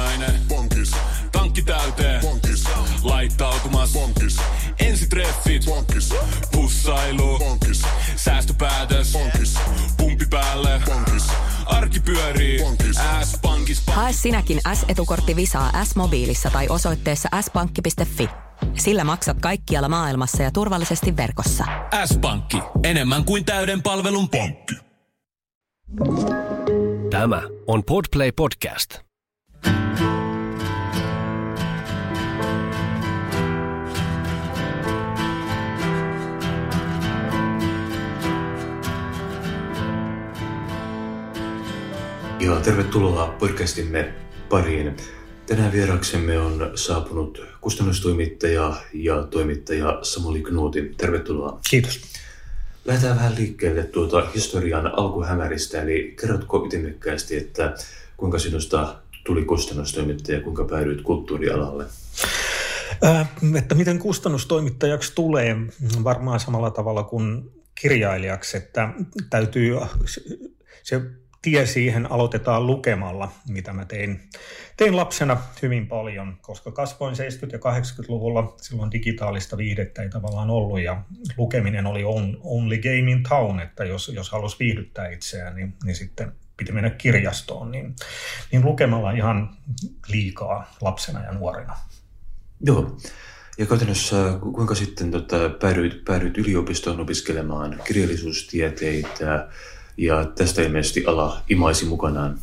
aamiainen. Bonkis. Tankki täyteen. Bonkis. Laittautumas. Bonkis. Ensitreffit. Bonkis. Pussailu. Bonkis. Säästöpäätös. Bonkis. Pumpi päälle. Bonkis. Arki pyörii. Bonkis. S-pankis. Hae sinäkin S-etukortti Visaa S-mobiilissa tai osoitteessa s-pankki.fi. Sillä maksat kaikkialla maailmassa ja turvallisesti verkossa. S-pankki. Enemmän kuin täyden palvelun pankki. Tämä on Podplay Podcast. Ja tervetuloa podcastimme pariin. Tänään vieraksemme on saapunut kustannustoimittaja ja toimittaja Samuli Knuuti. Tervetuloa. Kiitos. Lähdetään vähän liikkeelle tuota historian alkuhämäristä, eli kerrotko ytimekkäästi, että kuinka sinusta tuli kustannustoimittaja ja kuinka päädyit kulttuurialalle? Äh, että miten kustannustoimittajaksi tulee varmaan samalla tavalla kuin kirjailijaksi, että täytyy se tie siihen aloitetaan lukemalla, mitä mä tein, tein lapsena hyvin paljon, koska kasvoin 70- ja 80-luvulla, silloin digitaalista viihdettä ei tavallaan ollut ja lukeminen oli on, only game in town, että jos, jos halusi viihdyttää itseään, niin, niin sitten piti mennä kirjastoon, niin, niin lukemalla ihan liikaa lapsena ja nuorena. Joo. Ja käytännössä kuinka sitten tota, päädyit, päädyit yliopistoon opiskelemaan kirjallisuustieteitä, ja tästä ilmeisesti ala imaisi mukanaan.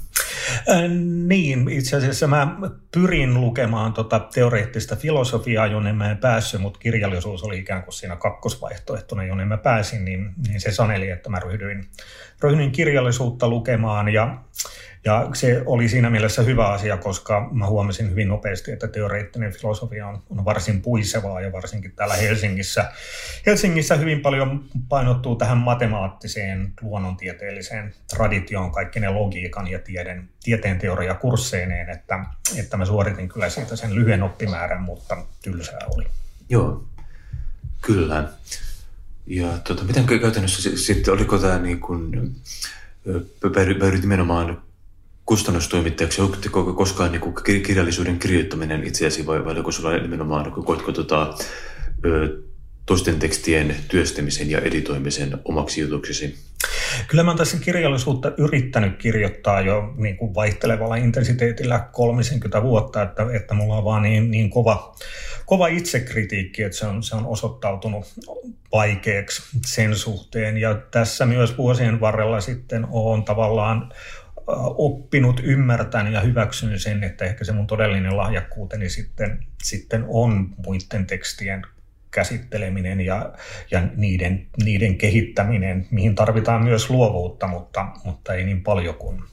Äh, niin, itse asiassa mä pyrin lukemaan tota teoreettista filosofiaa, jonne mä en päässyt, mutta kirjallisuus oli ikään kuin siinä kakkosvaihtoehtona, jonne mä pääsin, niin, niin se saneli, että mä ryhdyin, ryhdyin kirjallisuutta lukemaan ja ja se oli siinä mielessä hyvä asia, koska mä huomasin hyvin nopeasti, että teoreettinen filosofia on, on varsin puisevaa ja varsinkin täällä Helsingissä. Helsingissä hyvin paljon painottuu tähän matemaattiseen luonnontieteelliseen traditioon, kaikki ne logiikan ja tieden, tieteen teoria kursseineen, että, että mä suoritin kyllä siitä sen lyhyen oppimäärän, mutta tylsää oli. Joo, kyllä. Ja tota, miten käytännössä sitten, oliko tämä niin kuin, päädyit nimenomaan kustannustoimittajaksi, onko koskaan niin kuin kirjallisuuden kirjoittaminen itseäsi vai, vai oliko sulla nimenomaan, koitko tota, toisten tekstien työstämisen ja editoimisen omaksi jutuksesi? Kyllä mä oon tässä kirjallisuutta yrittänyt kirjoittaa jo niin kuin vaihtelevalla intensiteetillä 30 vuotta, että, että mulla on vaan niin, niin kova, kova itsekritiikki, että se on, se on osoittautunut vaikeaksi sen suhteen. Ja tässä myös vuosien varrella sitten on tavallaan oppinut ymmärtämään ja hyväksyn sen, että ehkä se mun todellinen lahjakkuuteni sitten, sitten on muiden tekstien käsitteleminen ja, ja niiden, niiden kehittäminen, mihin tarvitaan myös luovuutta, mutta, mutta ei niin paljon kuin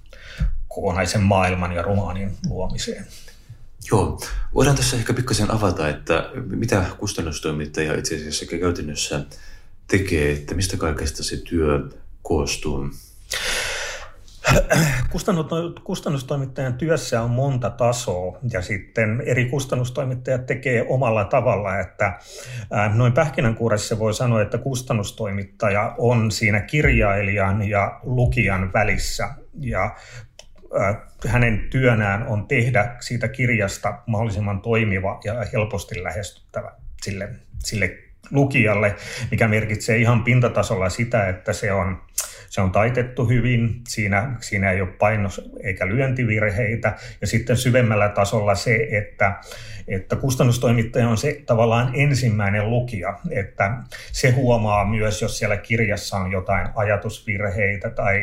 kokonaisen maailman ja romaanin luomiseen. Joo, voidaan tässä ehkä pikkasen avata, että mitä kustannustoimittaja itse asiassa käytännössä tekee, että mistä kaikesta se työ koostuu? Kustannustoimittajan työssä on monta tasoa ja sitten eri kustannustoimittajat tekee omalla tavalla, että noin pähkinänkuoressa voi sanoa, että kustannustoimittaja on siinä kirjailijan ja lukijan välissä ja hänen työnään on tehdä siitä kirjasta mahdollisimman toimiva ja helposti lähestyttävä sille, sille lukijalle, mikä merkitsee ihan pintatasolla sitä, että se on se on taitettu hyvin, siinä, siinä ei ole painos eikä lyöntivirheitä. Ja sitten syvemmällä tasolla se, että, että kustannustoimittaja on se tavallaan ensimmäinen lukija, että se huomaa myös, jos siellä kirjassa on jotain ajatusvirheitä tai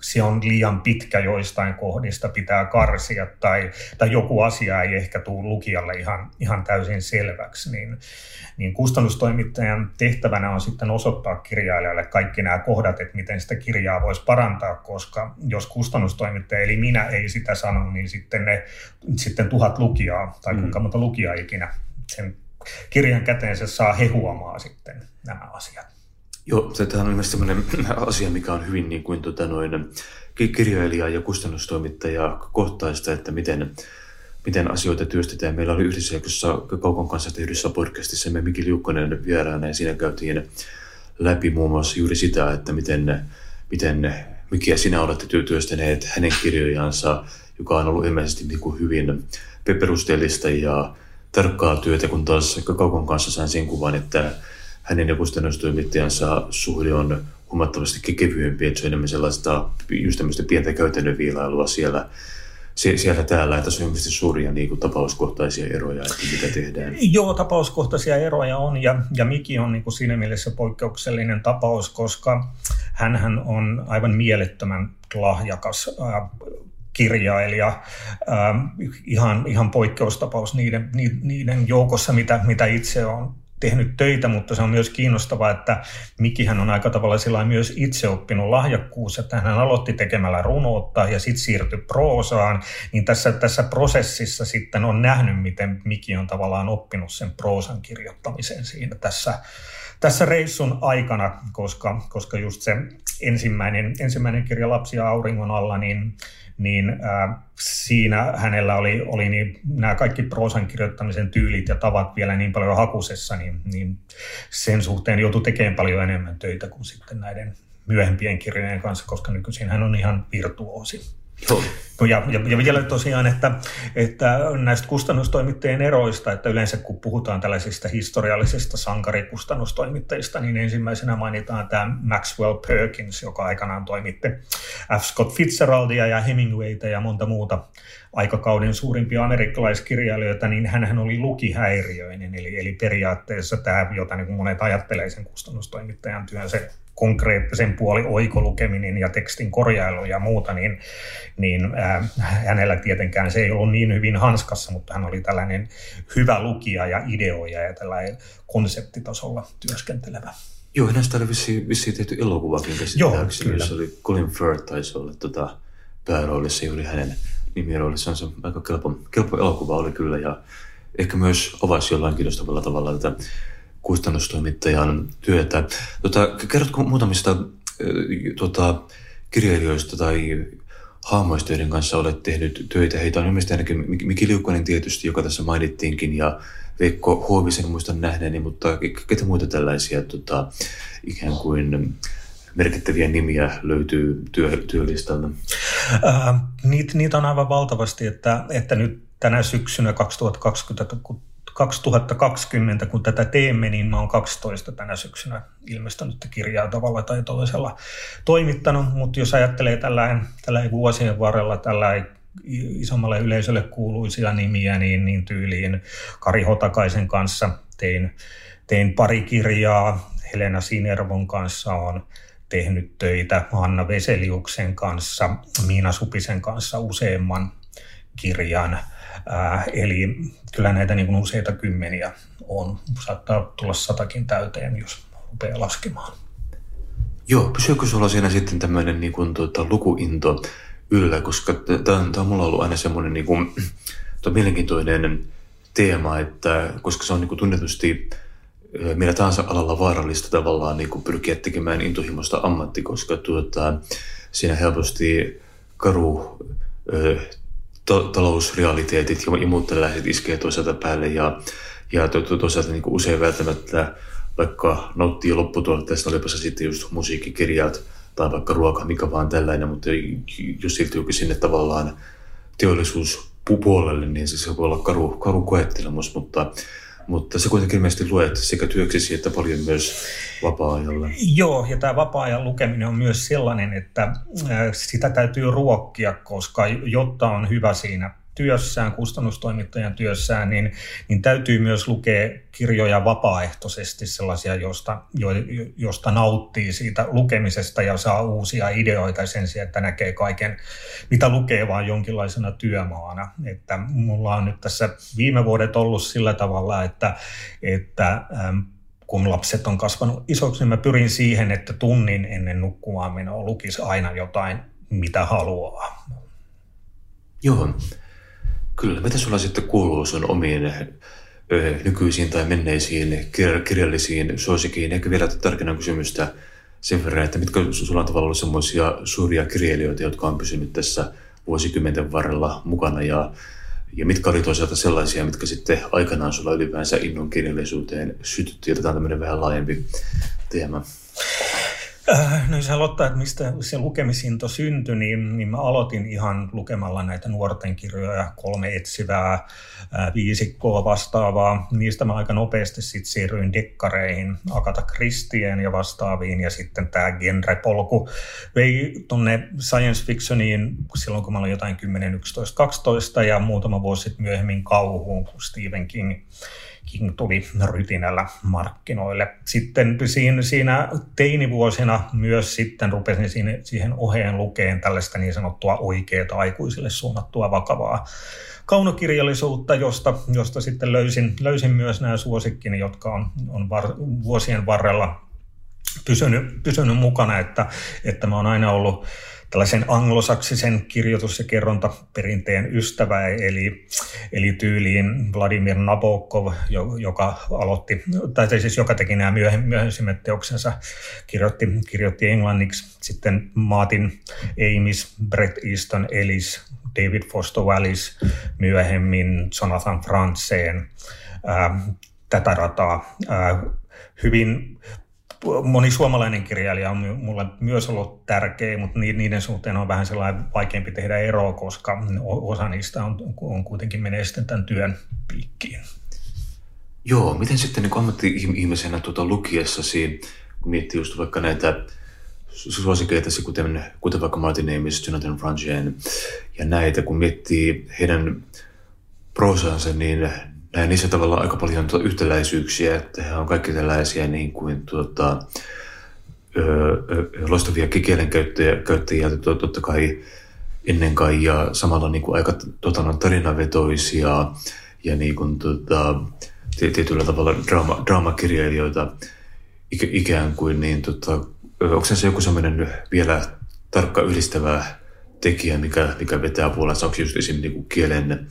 se on liian pitkä joistain kohdista, pitää karsia tai, tai joku asia ei ehkä tule lukijalle ihan, ihan täysin selväksi, niin, niin kustannustoimittajan tehtävänä on sitten osoittaa kirjailijalle kaikki nämä kohdat, että miten sitä kirjaa voisi parantaa, koska jos kustannustoimittaja eli minä ei sitä sano, niin sitten ne sitten tuhat lukijaa tai mm. kuinka monta lukijaa ikinä sen kirjan käteensä saa, he huomaa sitten nämä asiat. Joo, tämä on myös sellainen asia, mikä on hyvin niin kuin, tota, noin, kirjailija ja kustannustoimittaja kohtaista, että miten miten asioita työstetään. Meillä oli yhdessä jaksossa Kaukon kanssa tehdyssä podcastissa me Miki Liukkonen vieraana ja siinä käytiin läpi muun muassa juuri sitä, että miten, miten Miki ja sinä olette työstäneet hänen kirjojansa joka on ollut ilmeisesti niin kuin hyvin perusteellista ja tarkkaa työtä, kun taas Kaukon kanssa sain sen kuvan, että hänen ja kustannustoimittajansa suhde on huomattavasti kevyempi, että se on enemmän sellaista just tämmöistä pientä käytännön viilailua siellä, siellä täällä, että se on suuria niin kuin, tapauskohtaisia eroja, että mitä tehdään. Joo, tapauskohtaisia eroja on ja, ja Miki on niin kuin siinä mielessä poikkeuksellinen tapaus, koska hän on aivan mielettömän lahjakas äh, kirjailija, äh, ihan, ihan poikkeustapaus niiden, niiden joukossa, mitä, mitä itse on tehnyt töitä, mutta se on myös kiinnostavaa, että Mikihän on aika tavalla sillä myös itse oppinut lahjakkuus, että hän aloitti tekemällä runoutta ja sitten siirtyi proosaan, niin tässä, tässä prosessissa sitten on nähnyt, miten Miki on tavallaan oppinut sen proosan kirjoittamisen siinä tässä, tässä reissun aikana, koska, koska just se ensimmäinen, ensimmäinen kirja Lapsia auringon alla, niin niin äh, siinä hänellä oli, oli niin, nämä kaikki proosan kirjoittamisen tyylit ja tavat vielä niin paljon hakusessa, niin, niin sen suhteen joutui tekemään paljon enemmän töitä kuin sitten näiden myöhempien kirjojen kanssa, koska nykyisin hän on ihan virtuoosi. Joo. No ja, ja, ja vielä tosiaan, että, että näistä kustannustoimittajien eroista, että yleensä kun puhutaan tällaisista historiallisista sankarikustannustoimittajista, niin ensimmäisenä mainitaan tämä Maxwell Perkins, joka aikanaan toimitti F. Scott Fitzgeraldia ja Hemingwayta ja monta muuta aikakauden suurimpia amerikkalaiskirjailijoita, niin hän oli lukihäiriöinen, eli, eli periaatteessa tämä, jota niin monet ajattelee sen kustannustoimittajan työn, se konkreettisen puoli oikolukeminen ja tekstin korjailu ja muuta, niin, niin äh, hänellä tietenkään se ei ollut niin hyvin hanskassa, mutta hän oli tällainen hyvä lukija ja ideoija ja tällainen konseptitasolla työskentelevä. Joo, näistä oli vissiin, vissiin tehty elokuvakin käsittääkseni, jossa oli Colin Firth taisi olla tota, pääroolissa juuri hänen nimiroolissaan. Se aika kelpo, kelpo elokuva oli kyllä ja ehkä myös avasi jollain kiinnostavalla tavalla tätä kustannustoimittajan työtä. Tota, kerrotko muutamista tota, kirjailijoista tai hahmoista, joiden kanssa olet tehnyt töitä? Heitä on ilmeisesti ainakin Miki Liukkonen tietysti, joka tässä mainittiinkin, ja Veikko Huovisen muistan nähneeni, mutta ketä muita tällaisia tota, ikään kuin merkittäviä nimiä löytyy työ, työlistalta? Äh, niitä, niitä on aivan valtavasti, että, että nyt tänä syksynä 2020, kun 2020, kun tätä teemme, niin mä oon 12 tänä syksynä ilmestynyt kirjaa tavalla tai toisella toimittanut, mutta jos ajattelee tällä, tällä vuosien varrella tällä isommalle yleisölle kuuluisia nimiä, niin, niin tyyliin Kari Hotakaisen kanssa tein, tein pari kirjaa, Helena Sinervon kanssa on tehnyt töitä, Anna Veseliuksen kanssa, Miina Supisen kanssa useamman kirjan – Eli kyllä näitä niin kuin useita kymmeniä on. Saattaa tulla satakin täyteen, jos rupeaa laskemaan. Joo, pysyykö sulla siinä sitten tämmöinen niin kuin, tuota, lukuinto yllä, koska tämä on, on mulla ollut aina semmoinen niin kuin, mielenkiintoinen teema, että koska se on niin kuin tunnetusti millä tahansa alalla vaarallista tavallaan niin kuin pyrkiä tekemään intohimoista ammatti, koska tuota, siinä helposti karu to, talousrealiteetit ja, muut tällaiset iskee toisaalta päälle ja, ja to, to, toisaalta niin usein välttämättä vaikka nauttii lopputuotteesta, olipa se sitten just musiikkikirjat tai vaikka ruoka, mikä vaan tällainen, mutta jos siirtyykin sinne tavallaan teollisuuspuolelle, niin se voi olla karu, karu koettelemus, mutta mutta se kuitenkin ilmeisesti luet sekä työksesi että paljon myös vapaa-ajalla. Joo, ja tämä vapaa-ajan lukeminen on myös sellainen, että sitä täytyy ruokkia, koska jotta on hyvä siinä työssään, kustannustoimittajan työssään, niin, niin täytyy myös lukea kirjoja vapaaehtoisesti, sellaisia, josta, jo, josta nauttii siitä lukemisesta ja saa uusia ideoita sen sijaan, että näkee kaiken, mitä lukee, vaan jonkinlaisena työmaana. Että mulla on nyt tässä viime vuodet ollut sillä tavalla, että, että kun lapset on kasvanut isoksi, niin mä pyrin siihen, että tunnin ennen nukkumaan menoa lukisi aina jotain, mitä haluaa. Joo. Kyllä. Mitä sulla sitten kuuluu sun omiin nykyisiin tai menneisiin kirjallisiin suosikiin? Ehkä vielä tarkennan kysymystä sen verran, että mitkä sulla on tavallaan semmoisia suuria kirjailijoita, jotka on pysynyt tässä vuosikymmenten varrella mukana ja, ja mitkä oli toisaalta sellaisia, mitkä sitten aikanaan sulla ylipäänsä innon kirjallisuuteen sytytti. Otetaan tämmöinen vähän laajempi teema. Äh, no jos aloittaa, että mistä se lukemisinto syntyi, niin, niin mä aloitin ihan lukemalla näitä nuorten kirjoja, kolme etsivää, äh, viisikkoa vastaavaa. Niistä mä aika nopeasti sitten siirryin dekkareihin, Akata Kristien ja vastaaviin, ja sitten tämä genrepolku vei tuonne science fictioniin silloin, kun mä olin jotain 10, 11, 12, ja muutama vuosi sitten myöhemmin kauhuun, kun Stephen King King tuli rytinällä markkinoille. Sitten siinä, siinä teinivuosina myös sitten rupesin siihen, siihen oheen lukeen tällaista niin sanottua oikeaa aikuisille suunnattua vakavaa kaunokirjallisuutta, josta, josta sitten löysin, löysin myös nämä suosikkini, jotka on, on var, vuosien varrella pysynyt, pysynyt mukana, että, että mä oon aina ollut tällaisen anglosaksisen kirjoitus- ja kerrontaperinteen ystävä, eli, eli tyyliin Vladimir Nabokov, joka aloitti, tai siis joka teki nämä myöhemmät teoksensa, kirjoitti, kirjoitti englanniksi, sitten Martin Amis, Brett Easton Ellis, David Foster Wallace, myöhemmin Jonathan Franzen, tätä rataa. hyvin moni suomalainen kirjailija on mulle myös ollut tärkeä, mutta niiden suhteen on vähän sellainen vaikeampi tehdä eroa, koska osa niistä on, on kuitenkin menee sitten tämän työn piikkiin. Joo, miten sitten niin ammatti-ihmisenä tuota lukiessasi, kun miettii just vaikka näitä suosikeita, kuten, kuten vaikka Martin Amis, Jonathan Franzen ja näitä, kun miettii heidän prosansa, niin näin niissä tavallaan aika paljon tuota yhtäläisyyksiä, että he on kaikki tällaisia niin kuin tuota, ö, loistavia kielenkäyttäjiä, käyttäjiä, totta kai ennen kai ja samalla niin kuin aika tota, tarinavetoisia ja niin kuin, tota, tietyllä tavalla draama, draamakirjailijoita ikään kuin, niin tota, onko se joku semmoinen vielä tarkka yhdistävä tekijä, mikä, mikä vetää puolensa, onko just esimerkiksi niin kielen,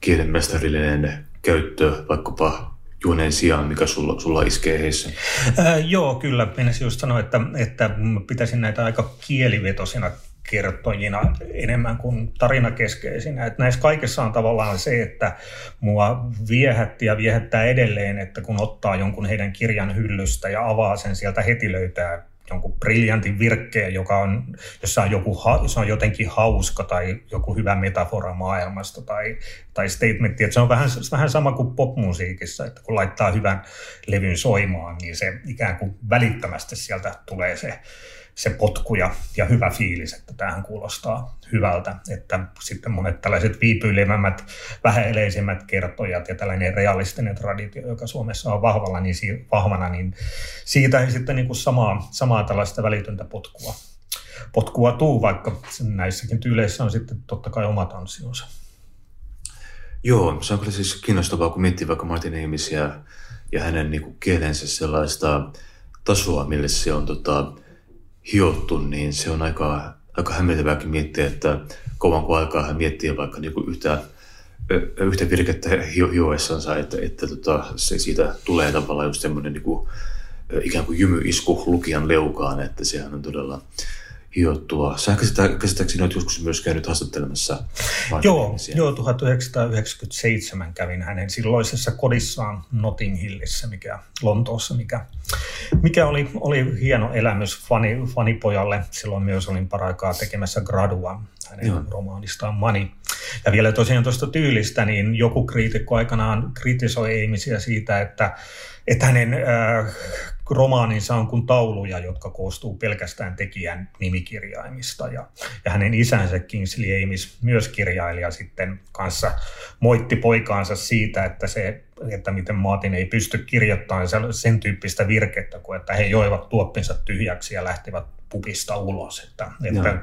kielen mestarillinen käyttö vaikkapa juoneen sijaan, mikä sulla, sulla iskee heissä? Ää, joo, kyllä. Minä just sanoa, että, että pitäisin näitä aika kielivetosina kertojina enemmän kuin tarinakeskeisinä. Että näissä kaikessa on tavallaan se, että mua viehätti ja viehättää edelleen, että kun ottaa jonkun heidän kirjan hyllystä ja avaa sen, sieltä heti löytää jonkun briljantin virkkeen, joka on, jossa on, joku, jossa on jotenkin hauska tai joku hyvä metafora maailmasta tai, tai statementti. Että se on vähän, vähän sama kuin popmusiikissa, että kun laittaa hyvän levyn soimaan, niin se ikään kuin välittömästi sieltä tulee se se potku ja, ja hyvä fiilis, että tämähän kuulostaa hyvältä. Että sitten monet tällaiset viipyilevämmät, vähäeleisimmät kertojat ja tällainen realistinen traditio, joka Suomessa on vahvalla, niin si- vahvana, niin siitä ei sitten niin kuin samaa, samaa tällaista välitöntä potkua, potkua tuu, vaikka näissäkin tyyleissä on sitten totta kai omat ansionsa. Joo, se on kyllä siis kiinnostavaa, kun miettii vaikka Martin Ihmisiä ja hänen niin kuin kielensä sellaista tasoa, mille se on tota, hiottu, niin se on aika, aika hämmentävääkin miettiä, että kauanko aikaa hän miettii vaikka niin kuin yhtä, yhtä virkettä hioessansa, että, että tota, se siitä tulee tavallaan just semmoinen niin kuin, ikään kuin jymyisku lukijan leukaan, että sehän on todella hiottua. Sä käsittääkseni olet joskus myös käynyt haastattelemassa Joo, joo, 1997 kävin hänen silloisessa kodissaan Notting Hillissä, mikä, Lontoossa, mikä, mikä oli, oli hieno elämys fani, fanipojalle. Silloin myös olin paraikaa tekemässä gradua hänen joo. romaanistaan Mani. Ja vielä tosiaan tuosta tyylistä, niin joku kriitikko aikanaan kritisoi ihmisiä siitä, että, että hänen äh, romaaninsa on kuin tauluja, jotka koostuu pelkästään tekijän nimikirjaimista. Ja, ja hänen isänsä Kingsley Amis, myös kirjailija, sitten kanssa moitti poikaansa siitä, että, se, että miten Martin ei pysty kirjoittamaan sen, tyyppistä virkettä, kuin että he joivat tuoppinsa tyhjäksi ja lähtivät pupista ulos. Että, että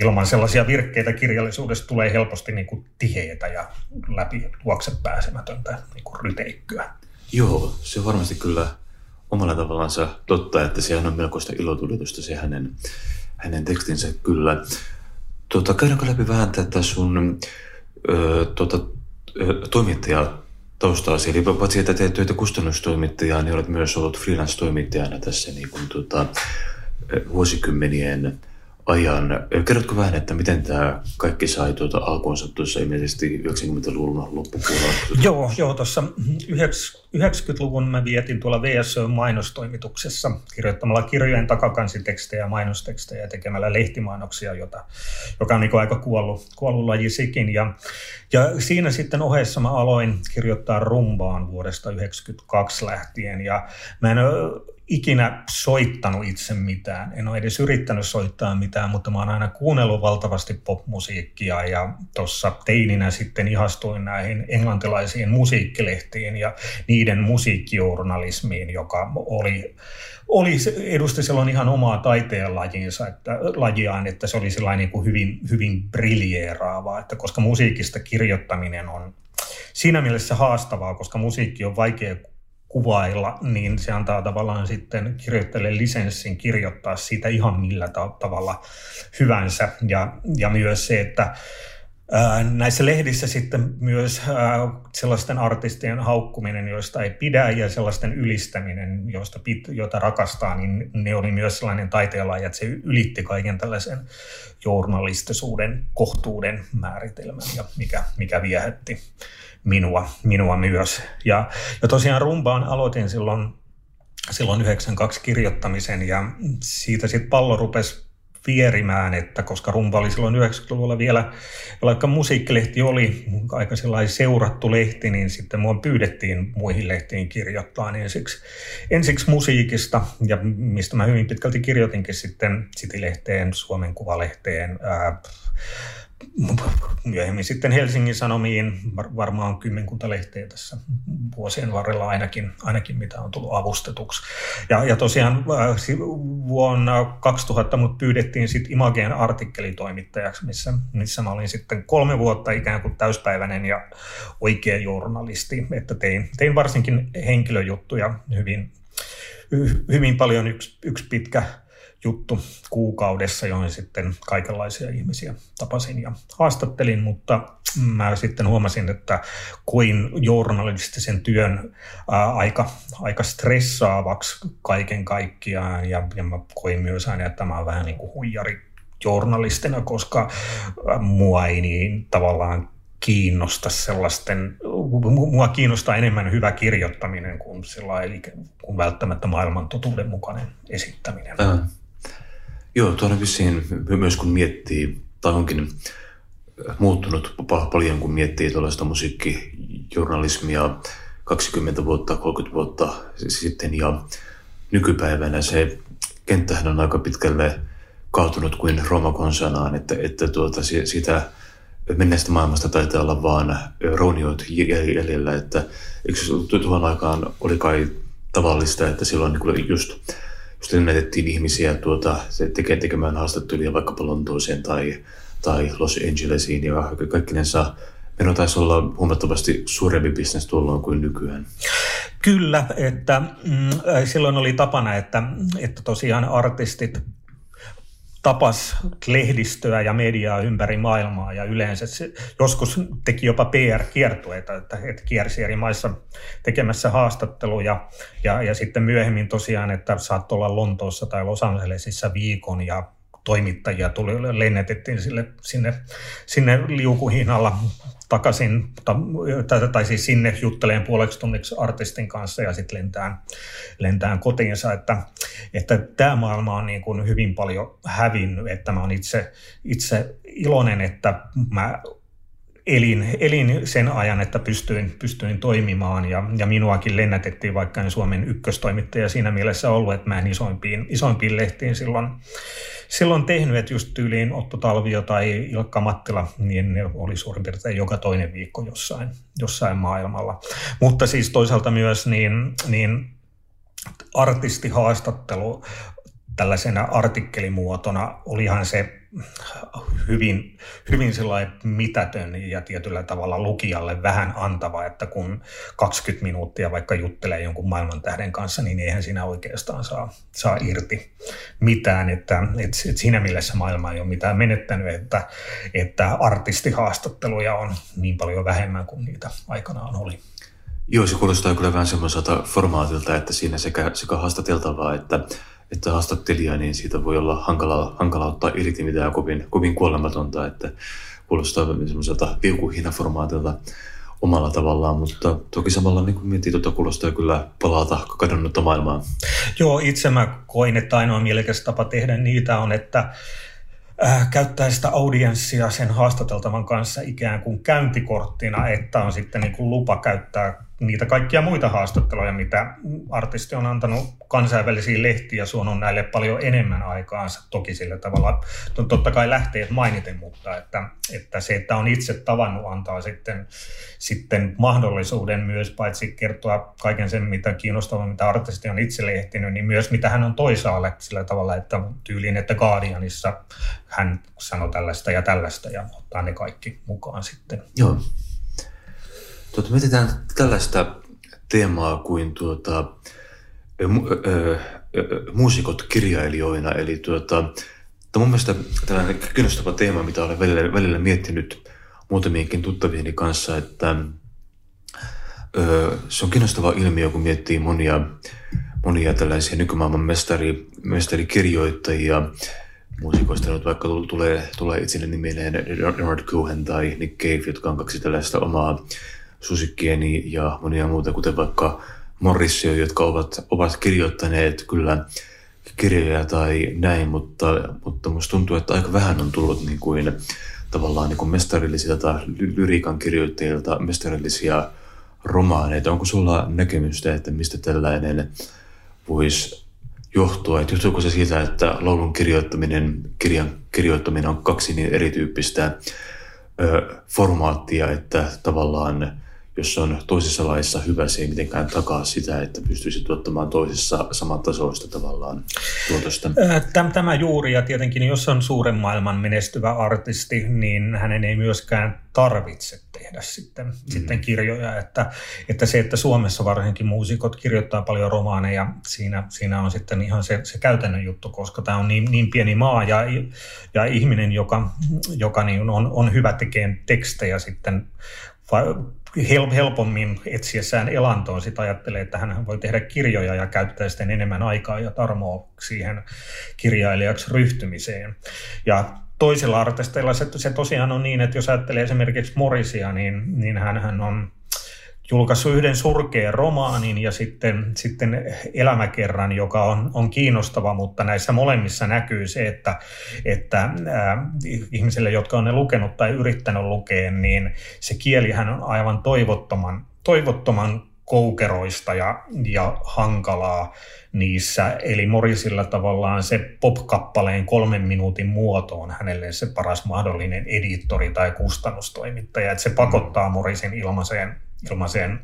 ilman sellaisia virkkeitä kirjallisuudesta tulee helposti niin kuin tiheitä ja läpi luokse pääsemätöntä niin kuin ryteikkyä. Joo, se varmasti kyllä omalla tavallaan totta, että sehän on melkoista ilotulitusta se hänen, hänen tekstinsä kyllä. Tota, käydäänkö läpi vähän tätä sun ö, tota, toimittaja taustaasi, eli paitsi että teet työtä kustannustoimittajaa, niin olet myös ollut freelance-toimittajana tässä niin kuin, tota, vuosikymmenien ajan. Kerrotko vähän, että miten tämä kaikki sai tuota alkuunsa tuossa ilmeisesti 90-luvun loppupuolella? Joo, joo tuossa 90-luvun mä vietin tuolla VSO-mainostoimituksessa kirjoittamalla kirjojen takakansitekstejä mainostekstejä ja tekemällä lehtimainoksia, jota, joka on niin aika kuollut, kuollut laji. Ja, ja siinä sitten ohessa mä aloin kirjoittaa rumbaan vuodesta 1992 lähtien ja mä en ikinä soittanut itse mitään. En ole edes yrittänyt soittaa mitään, mutta mä oon aina kuunnellut valtavasti popmusiikkia ja tuossa teininä sitten ihastuin näihin englantilaisiin musiikkilehtiin ja niiden musiikkijournalismiin, joka oli, oli edusti silloin ihan omaa taiteen että, lajiaan, että se oli niin kuin hyvin, hyvin briljeeraavaa, että koska musiikista kirjoittaminen on siinä mielessä haastavaa, koska musiikki on vaikea kuvailla, niin se antaa tavallaan sitten kirjoittajille lisenssin kirjoittaa siitä ihan millä tavalla hyvänsä. Ja, ja myös se, että näissä lehdissä sitten myös sellaisten artistien haukkuminen, joista ei pidä, ja sellaisten ylistäminen, joista pit, joita rakastaa, niin ne oli myös sellainen taiteenlaji, että se ylitti kaiken tällaisen journalistisuuden, kohtuuden määritelmän, ja mikä, mikä viehätti minua, minua myös. Ja, ja tosiaan rumbaan aloitin silloin, silloin 92 kirjoittamisen ja siitä sitten pallo rupesi vierimään, että koska rumba oli silloin 90-luvulla vielä, vaikka musiikkilehti oli aika sellainen seurattu lehti, niin sitten mua pyydettiin muihin lehtiin kirjoittaa niin ensiksi, ensiksi musiikista, ja mistä mä hyvin pitkälti kirjoitinkin sitten City-lehteen, Suomen Kuvalehteen, ää, myöhemmin sitten Helsingin Sanomiin varmaan kymmenkunta lehteä tässä vuosien varrella ainakin, ainakin mitä on tullut avustetuksi. Ja, ja tosiaan äh, vuonna 2000 mut pyydettiin sitten Imageen artikkelitoimittajaksi, missä, missä mä olin sitten kolme vuotta ikään kuin täyspäiväinen ja oikea journalisti, että tein, tein varsinkin henkilöjuttuja hyvin, hyvin paljon yksi, yksi pitkä juttu kuukaudessa, johon sitten kaikenlaisia ihmisiä tapasin ja haastattelin, mutta mä sitten huomasin, että koin journalistisen työn ää, aika, aika stressaavaksi kaiken kaikkiaan ja, ja mä koin myös aina, että mä oon vähän niin kuin huijari journalistina, koska mua ei niin tavallaan kiinnosta sellaisten, mua kiinnostaa enemmän hyvä kirjoittaminen kuin, eli kuin välttämättä maailman totuuden mukainen esittäminen. Äh. Joo, tuo vissiin myös kun miettii, tai onkin muuttunut paljon, kun miettii tuollaista musiikkijournalismia 20 vuotta, 30 vuotta sitten ja nykypäivänä se kenttähän on aika pitkälle kaatunut kuin Roma konsanaan, että, että tuota, sitä menneestä maailmasta taitaa olla vaan rouniot jäljellä, että eikö tuohon aikaan oli kai tavallista, että silloin niin just just lennätettiin ihmisiä tuota, se tekee tekemään haastatteluja vaikkapa Lontooseen tai, tai Los Angelesiin ja kaikkinensa Meillä taisi olla huomattavasti suurempi bisnes tuolloin kuin nykyään. Kyllä, että mm, silloin oli tapana, että, että tosiaan artistit tapas lehdistöä ja mediaa ympäri maailmaa ja yleensä se joskus teki jopa PR-kiertueita, että, että kiersi eri maissa tekemässä haastatteluja. Ja, ja sitten myöhemmin tosiaan, että saattoi olla Lontoossa tai Los Angelesissa viikon ja toimittajia tuli, lennetettiin sille, sinne, sinne liukuhihnalla takaisin, tai, tai siis sinne jutteleen puoleksi tunniksi artistin kanssa ja sitten lentään, lentään kotiinsa, että, että tämä maailma on niin kuin hyvin paljon hävinnyt, että mä oon itse, itse iloinen, että mä elin, elin sen ajan, että pystyin, pystyin toimimaan ja, ja minuakin lennätettiin, vaikka en Suomen ykköstoimittaja siinä mielessä ollut, että mä en isoimpiin, isoimpiin lehtiin silloin, silloin tehnyt, että just tyyliin Otto Talvio tai Ilkka Mattila, niin ne oli suurin piirtein joka toinen viikko jossain, jossain maailmalla. Mutta siis toisaalta myös niin, niin artistihaastattelu tällaisena artikkelimuotona olihan se hyvin, hyvin mitätön ja tietyllä tavalla lukijalle vähän antava, että kun 20 minuuttia vaikka juttelee jonkun maailman tähden kanssa, niin eihän siinä oikeastaan saa, saa irti mitään, että, että, että siinä mielessä maailma ei ole mitään menettänyt, että, että artistihaastatteluja on niin paljon vähemmän kuin niitä aikanaan oli. Joo, se kuulostaa kyllä vähän semmoiselta formaatilta, että siinä sekä, sekä haastateltavaa että että haastattelija, niin siitä voi olla hankala, hankala ottaa irti mitään kovin, kovin kuolematonta, että kuulostaa semmoiselta viukuhinaformaatilta omalla tavallaan, mutta toki samalla niin kuin miettii, tuota kuulostaa kyllä palata kadonnutta maailmaa. Joo, itse mä koin, että ainoa mielekäs tapa tehdä niitä on, että äh, käyttää sitä audienssia sen haastateltavan kanssa ikään kuin käyntikorttina, että on sitten niin kuin lupa käyttää niitä kaikkia muita haastatteluja, mitä artisti on antanut kansainvälisiin lehtiin ja suonut näille paljon enemmän aikaansa. Toki sillä tavalla, totta kai lähteet mainiten, mutta että, että se, että on itse tavannut, antaa sitten, sitten mahdollisuuden myös paitsi kertoa kaiken sen, mitä kiinnostavaa, mitä artisti on itse lehtinyt, niin myös mitä hän on toisaalle sillä tavalla, että tyyliin, että Guardianissa hän sanoi tällaista ja tällaista ja ottaa ne kaikki mukaan sitten. Joo. Tuota, mietitään tällaista teemaa kuin tuota, mu, ö, ö, muusikot kirjailijoina. Eli tuota, tämä mun mielestä tällainen kiinnostava teema, mitä olen välillä, välillä miettinyt muutamienkin tuttavieni kanssa, että ö, se on kiinnostava ilmiö, kun miettii monia, monia tällaisia nykymaailman mestari, mestarikirjoittajia, muusikoista nyt vaikka tulee, tulee itselleni mieleen Leonard Cohen tai Nick Cave, jotka on kaksi tällaista omaa susikkieni ja monia muuta, kuten vaikka Morrissio, jotka ovat, ovat kirjoittaneet kyllä kirjoja tai näin, mutta, mutta musta tuntuu, että aika vähän on tullut niin kuin, tavallaan niin kuin mestarillisilta lyriikan kirjoittajilta mestarillisia romaaneita. Onko sulla näkemystä, että mistä tällainen voisi johtua? Että johtuuko se siitä, että laulun kirjoittaminen, kirjan kirjoittaminen on kaksi niin erityyppistä ö, formaattia, että tavallaan jos on toisessa laissa hyvä, se ei mitenkään takaa sitä, että pystyisi tuottamaan toisessa samantasoista tavallaan tuotosta. Tämä juuri, ja tietenkin jos on suuren maailman menestyvä artisti, niin hänen ei myöskään tarvitse tehdä sitten, mm. sitten kirjoja. Että, että se, että Suomessa varsinkin muusikot kirjoittaa paljon romaaneja, siinä, siinä on sitten ihan se, se käytännön juttu, koska tämä on niin, niin pieni maa ja, ja ihminen, joka, joka niin on, on hyvä tekemään tekstejä sitten helpommin etsiessään elantoon sitä ajattelee, että hän voi tehdä kirjoja ja käyttää sitten enemmän aikaa ja tarmoa siihen kirjailijaksi ryhtymiseen. Ja toisilla artisteilla se, se tosiaan on niin, että jos ajattelee esimerkiksi Morisia, niin, niin hän, hän on julkaissut yhden surkean romaanin ja sitten, sitten elämäkerran, joka on, on kiinnostava, mutta näissä molemmissa näkyy se, että, että ää, ihmisille, jotka on ne lukenut tai yrittänyt lukea, niin se kielihän on aivan toivottoman, toivottoman koukeroista ja, ja hankalaa niissä. Eli Morisilla tavallaan se pop-kappaleen kolmen minuutin muoto on hänelle se paras mahdollinen editori tai kustannustoimittaja. Että se pakottaa Morisin ilmaiseen ilmaiseen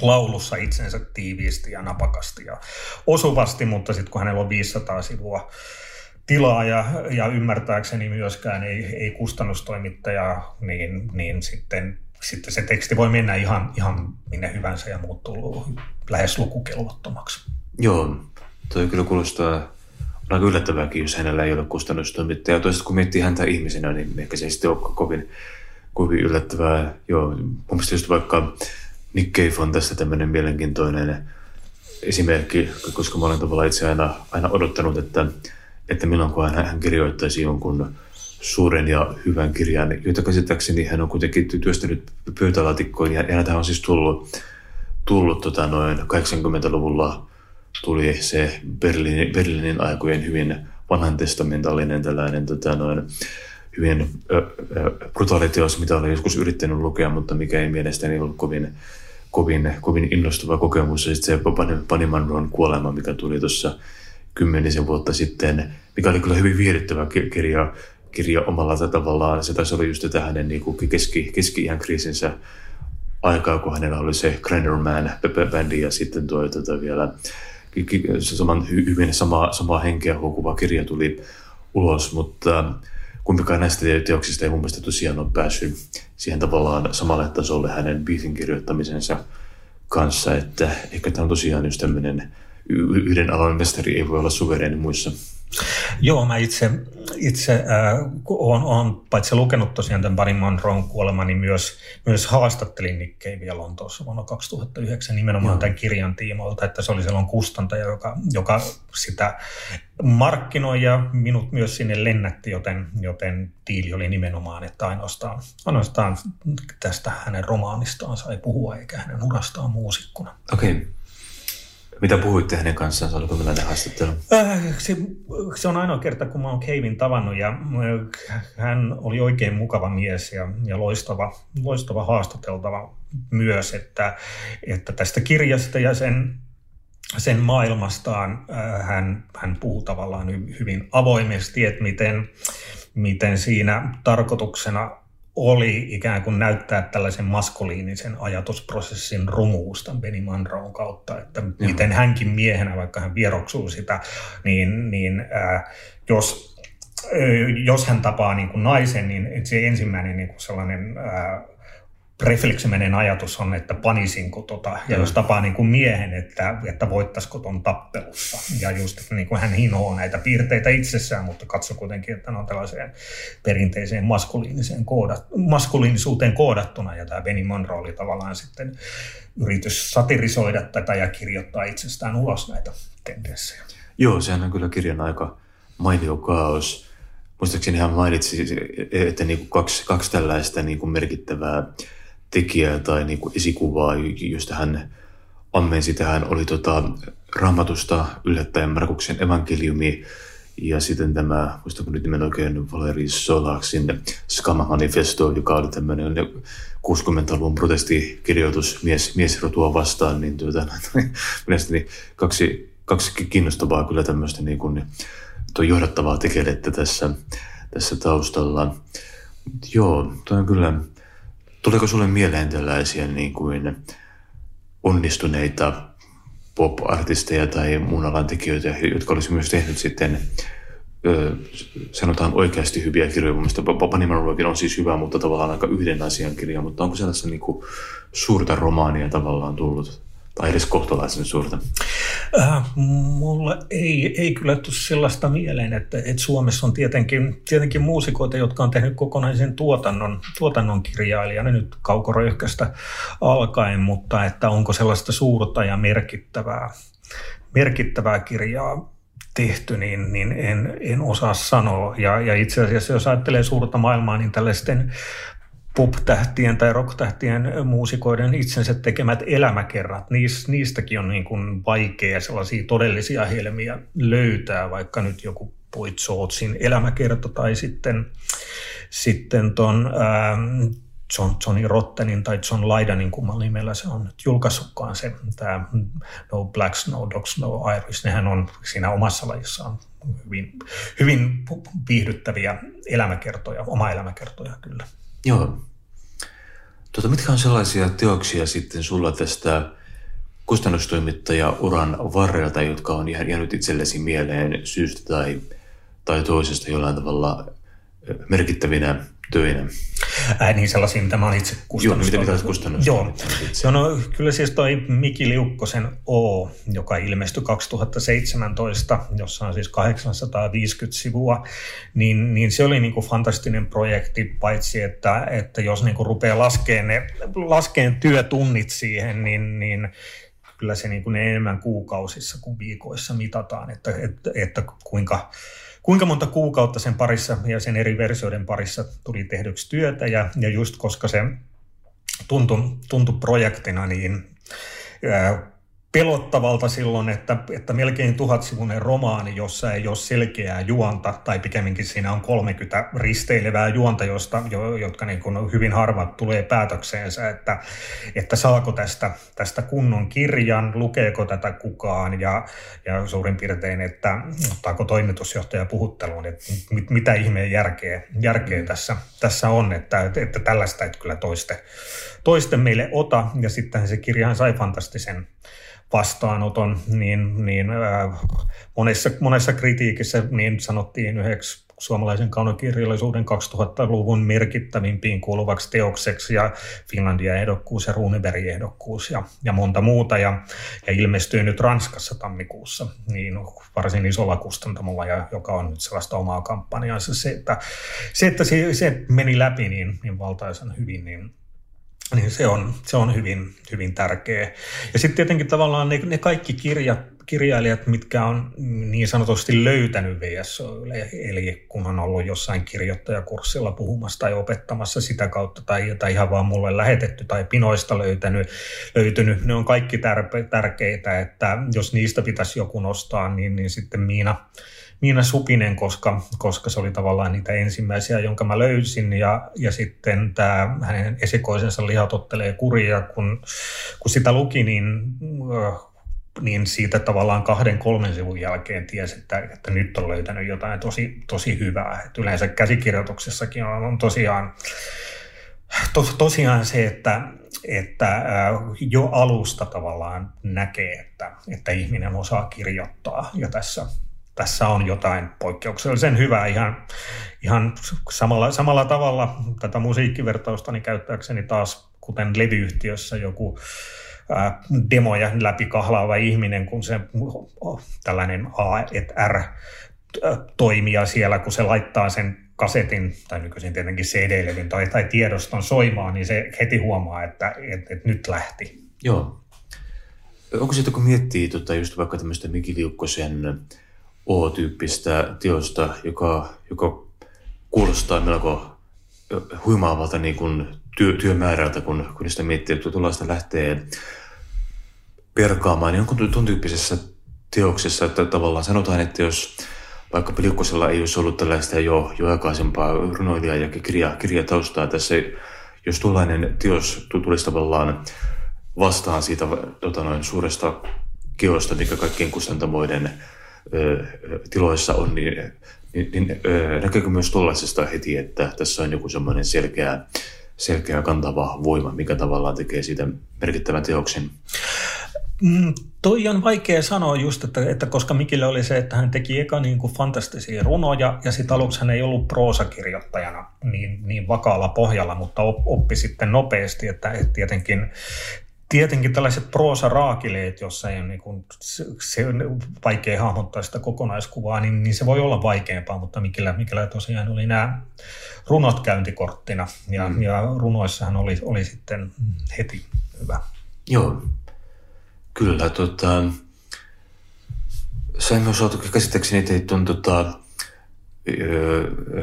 laulussa itsensä tiiviisti ja napakasti ja osuvasti, mutta sitten kun hänellä on 500 sivua tilaa ja, ja ymmärtääkseni myöskään ei, ei kustannustoimittaja, niin, niin sitten, sitten se teksti voi mennä ihan, ihan minne hyvänsä ja muuttuu lähes lukukelvottomaksi. Joo, toi kyllä kuulostaa aika yllättävääkin, jos hänellä ei ole kustannustoimittaja. Toisaalta kun miettii häntä ihmisenä, niin ehkä se ei sitten ole kovin kovin yllättävää. Joo, mun mielestä just vaikka Nick Cave on tässä tämmöinen mielenkiintoinen esimerkki, koska mä olen tavallaan itse aina, aina odottanut, että, että milloin kun hän, kirjoittaisi jonkun suuren ja hyvän kirjan, jota käsittääkseni hän on kuitenkin työstänyt pöytälaatikkoon, ja, ja on siis tullut, tullut tota noin 80-luvulla tuli se Berliinin, Berliinin aikojen hyvin vanhan testamentallinen tällainen tota noin, hyvin brutaali teos, mitä olen joskus yrittänyt lukea, mutta mikä ei mielestäni ollut kovin, kovin, kovin innostava kokemus. Ja sitten se Pani Manron kuolema, mikä tuli tuossa kymmenisen vuotta sitten, mikä oli kyllä hyvin viihdyttävä kirja, kirja omalla tavallaan. Se taisi olla just tätä hänen niin keski, keski-iän kriisinsä aikaa, kun hänellä oli se Grenderman-bändi ja sitten tuo tuota vielä saman, hyvin sama, samaa henkeä huokuva kirja tuli ulos, mutta kumpikaan näistä teoksista ei mun mielestä tosiaan ole päässyt siihen tavallaan samalle tasolle hänen biisin kirjoittamisensa kanssa, että ehkä tämä on tosiaan just tämmöinen yhden alan mestari ei voi olla suvereeni muissa. Joo, mä itse, itse äh, olen, olen paitsi lukenut tosiaan tämän Barry Monroen kuoleman, niin myös, myös haastattelin Nick Cavea Lontoossa vuonna 2009 nimenomaan Joo. tämän kirjan tiimoilta, että se oli silloin kustantaja, joka, joka sitä markkinoi ja minut myös sinne lennätti, joten, joten tiili oli nimenomaan, että ainoastaan, ainoastaan tästä hänen romaanistaan sai puhua eikä hänen urastaan muusikkona. Okei. Okay. Mitä puhuitte hänen kanssaan? Oliko millainen haastattelu? Äh, se, se on ainoa kerta, kun mä oon Keivin tavannut ja äh, hän oli oikein mukava mies ja, ja loistava, loistava haastateltava myös, että, että tästä kirjasta ja sen, sen maailmastaan äh, hän, hän puhuu tavallaan hyvin avoimesti, että miten, miten siinä tarkoituksena oli ikään kuin näyttää tällaisen maskuliinisen ajatusprosessin rumuus tämän Benny Monroen kautta, että Joo. miten hänkin miehenä, vaikka hän vieroksuu sitä, niin, niin äh, jos, äh, jos hän tapaa niin kuin naisen, niin se ensimmäinen niin kuin sellainen äh, refleksiminen ajatus on, että panisinko tota, ja jos tapaa niin kuin miehen, että, että voittaisiko ton tappelussa. Ja just, että niin kuin hän hinoo näitä piirteitä itsessään, mutta katso kuitenkin, että ne on tällaiseen perinteiseen maskuliiniseen koodat, maskuliinisuuteen koodattuna. Ja tämä Benny Monroe oli tavallaan sitten yritys satirisoida tätä ja kirjoittaa itsestään ulos näitä tendenssejä. Joo, sehän on kyllä kirjan aika mainio kaos. Muistaakseni hän mainitsi, että niin kuin kaksi, kaksi tällaista niin kuin merkittävää tekijää tai niin kuin esikuvaa, josta hän ammensi tähän, oli tota, raamatusta yllättäen Markuksen evankeliumi ja sitten tämä, muistanko nyt nimen oikein, Valeri Solaksin Skama Manifesto, joka oli tämmöinen 60-luvun protestikirjoitus mies, miesrotua vastaan, niin tuota, mielestäni kaksi, kaksi kiinnostavaa kyllä tämmöistä niin kuin, tuo johdattavaa tekelettä tässä, tässä taustalla. Joo, toi on kyllä Tuleeko sulle mieleen tällaisia niin kuin onnistuneita pop-artisteja tai muun alan tekijöitä, jotka olisi myös tehnyt sitten ö, sanotaan oikeasti hyviä kirjoja. Mielestäni Papa on siis hyvä, mutta tavallaan aika yhden asian kirja, mutta onko sellaista niin kuin suurta romaania tavallaan tullut? Tai edes kohtalaisen suurta? Äh, mulla ei, ei kyllä tule sellaista mieleen, että, että Suomessa on tietenkin, tietenkin muusikoita, jotka on tehnyt kokonaisen tuotannon, tuotannon kirjailijana nyt kaukoröyhkästä alkaen, mutta että onko sellaista suurta ja merkittävää, merkittävää kirjaa tehty, niin, niin en, en osaa sanoa. Ja, ja itse asiassa, jos ajattelee suurta maailmaa, niin tällaisten pop-tähtien tai rock-tähtien muusikoiden itsensä tekemät elämäkerrat, niistäkin on niin kuin vaikea sellaisia todellisia helmiä löytää, vaikka nyt joku Boy Georgein elämäkerta tai sitten, sitten ton, ähm, John, Johnny Rottenin tai John Laidanin, kumman nimellä se on nyt julkaissutkaan se, tämä No Blacks, No Dogs, No Irish, nehän on siinä omassa lajissaan hyvin, hyvin viihdyttäviä elämäkertoja, oma elämäkertoja kyllä. Joo. Tuota, mitkä on sellaisia teoksia sitten sulla tästä kustannustoimittaja-uran varrelta, jotka on jäänyt itsellesi mieleen syystä tai, tai toisesta jollain tavalla merkittävinä töinä? Ää, niin sellaisia, mitä mä olen itse kustannustoimittanut. Joo, mitä, mitä kustannus? Joo, se on, no, kyllä siis toi Miki Liukkosen O, joka ilmestyi 2017, jossa on siis 850 sivua, niin, niin se oli niin kuin fantastinen projekti, paitsi että, että jos niin kuin rupeaa laskeen, ne, laskeen työtunnit siihen, niin, niin kyllä se niin kuin enemmän kuukausissa kuin viikoissa mitataan, että, että, että kuinka kuinka monta kuukautta sen parissa ja sen eri versioiden parissa tuli tehdyksi työtä? Ja, ja just koska se tuntui, tuntui projektina, niin pelottavalta silloin, että, että melkein tuhatsivuinen romaani, jossa ei ole selkeää juonta, tai pikemminkin siinä on 30 risteilevää juonta, josta, jo, jotka niin kuin hyvin harvat tulee päätökseensä, että, että saako tästä, tästä kunnon kirjan, lukeeko tätä kukaan, ja, ja suurin piirtein, että ottaako toimitusjohtaja puhutteluun, että mit, mitä ihmeen järkeä, järkeä tässä, tässä on, että, että tällaista et kyllä toiste, toiste meille ota, ja sitten se kirjahan sai fantastisen vastaanoton, niin, niin äh, monessa, monessa kritiikissä niin sanottiin yhdeksi suomalaisen kaunokirjallisuuden 2000-luvun merkittävimpiin kuuluvaksi teokseksi ja Finlandia ehdokkuus ja Runeberg ehdokkuus ja, ja monta muuta ja, ja ilmestyy nyt Ranskassa tammikuussa niin varsin isolla kustantamolla, ja, joka on nyt sellaista omaa kampanjaansa. Se, että se, että se, se meni läpi niin, niin valtaisen hyvin, niin niin se on, se on hyvin, hyvin tärkeä. Ja sitten tietenkin tavallaan ne, ne kaikki kirjat, kirjailijat, mitkä on niin sanotusti löytänyt VSOille, eli kun on ollut jossain kirjoittajakurssilla puhumassa tai opettamassa sitä kautta, tai, tai ihan vaan mulle lähetetty tai pinoista löytänyt, löytynyt, ne on kaikki tärkeitä, että jos niistä pitäisi joku nostaa, niin, niin sitten Miina, Miina Supinen, koska, koska se oli tavallaan niitä ensimmäisiä, jonka mä löysin. Ja, ja sitten tämä hänen esikoisensa lihatottelee kuria, kun, kun sitä luki, niin, äh, niin siitä tavallaan kahden, kolmen sivun jälkeen tiesi, että, että nyt on löytänyt jotain tosi, tosi hyvää. Et yleensä käsikirjoituksessakin on, on tosiaan, to, tosiaan se, että, että äh, jo alusta tavallaan näkee, että, että ihminen osaa kirjoittaa. Ja tässä, tässä on jotain poikkeuksellisen hyvää ihan, ihan samalla, samalla tavalla tätä musiikkivertaustani käyttääkseni taas, kuten levyyhtiössä joku ää, demoja läpi kahlaava ihminen, kun se tällainen A et R toimija siellä, kun se laittaa sen kasetin, tai nykyisin tietenkin CD-levyn tai, tai tiedoston soimaan, niin se heti huomaa, että et, et nyt lähti. Joo. Onko se, kun miettii tota, just vaikka tämmöistä Miki Viukkosen O-tyyppistä teosta, joka, joka kuulostaa melko huimaavalta niin kuin työ, työmäärältä, kun, kun sitä miettii, että tuollaista lähtee perkaamaan, niin onko tuon tyyppisessä teoksessa, että tavallaan sanotaan, että jos vaikka Peliukkosella ei olisi ollut tällaista jo, jo aikaisempaa runoilijaa ja kirja, kirjataustaa tässä, jos tuollainen teos tulisi tavallaan vastaan siitä tota noin, suuresta keosta, mikä kaikkien kustantamoiden tiloissa on, niin, niin, niin näkyykö myös tuollaisesta heti, että tässä on joku semmoinen selkeä, selkeä kantava voima, mikä tavallaan tekee siitä merkittävän teoksen? Mm, toi on vaikea sanoa just, että, että koska Mikille oli se, että hän teki eka niin kuin fantastisia runoja ja sitten aluksi hän ei ollut proosakirjoittajana niin, niin vakaalla pohjalla, mutta oppi sitten nopeasti, että, tietenkin Tietenkin tällaiset proosaraakileet, jossa ei ole niin kuin, se, se on vaikea hahmottaa sitä kokonaiskuvaa, niin, niin se voi olla vaikeampaa, mutta Mikillä, Mikillä tosiaan oli nämä runot käyntikorttina ja, mm. ja runoissahan oli, oli sitten heti hyvä. Joo, kyllä. Tota, saimme saatu käsittääkseni teit tuon tota,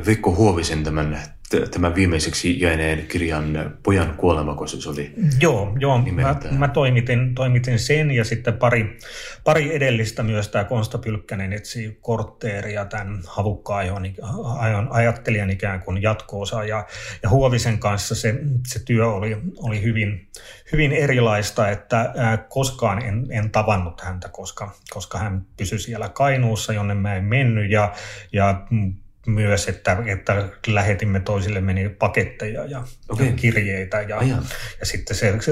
Vekko Huovisen tämän tämän viimeiseksi jääneen kirjan Pojan kuolema, kun se oli Joo, joo. Mä, mä, toimitin, toimitin sen ja sitten pari, pari edellistä myös tämä Konsta Pylkkänen etsi kortteeria tämän havukka-ajon ajattelijan ikään kuin jatko ja, ja Huovisen kanssa se, se työ oli, oli hyvin, hyvin erilaista, että ää, koskaan en, en tavannut häntä, koska, koska hän pysyi siellä Kainuussa, jonne mä en mennyt. Ja, ja myös, että, että lähetimme toisillemme niin paketteja ja, okay. ja kirjeitä. Ja, ja sitten se, se,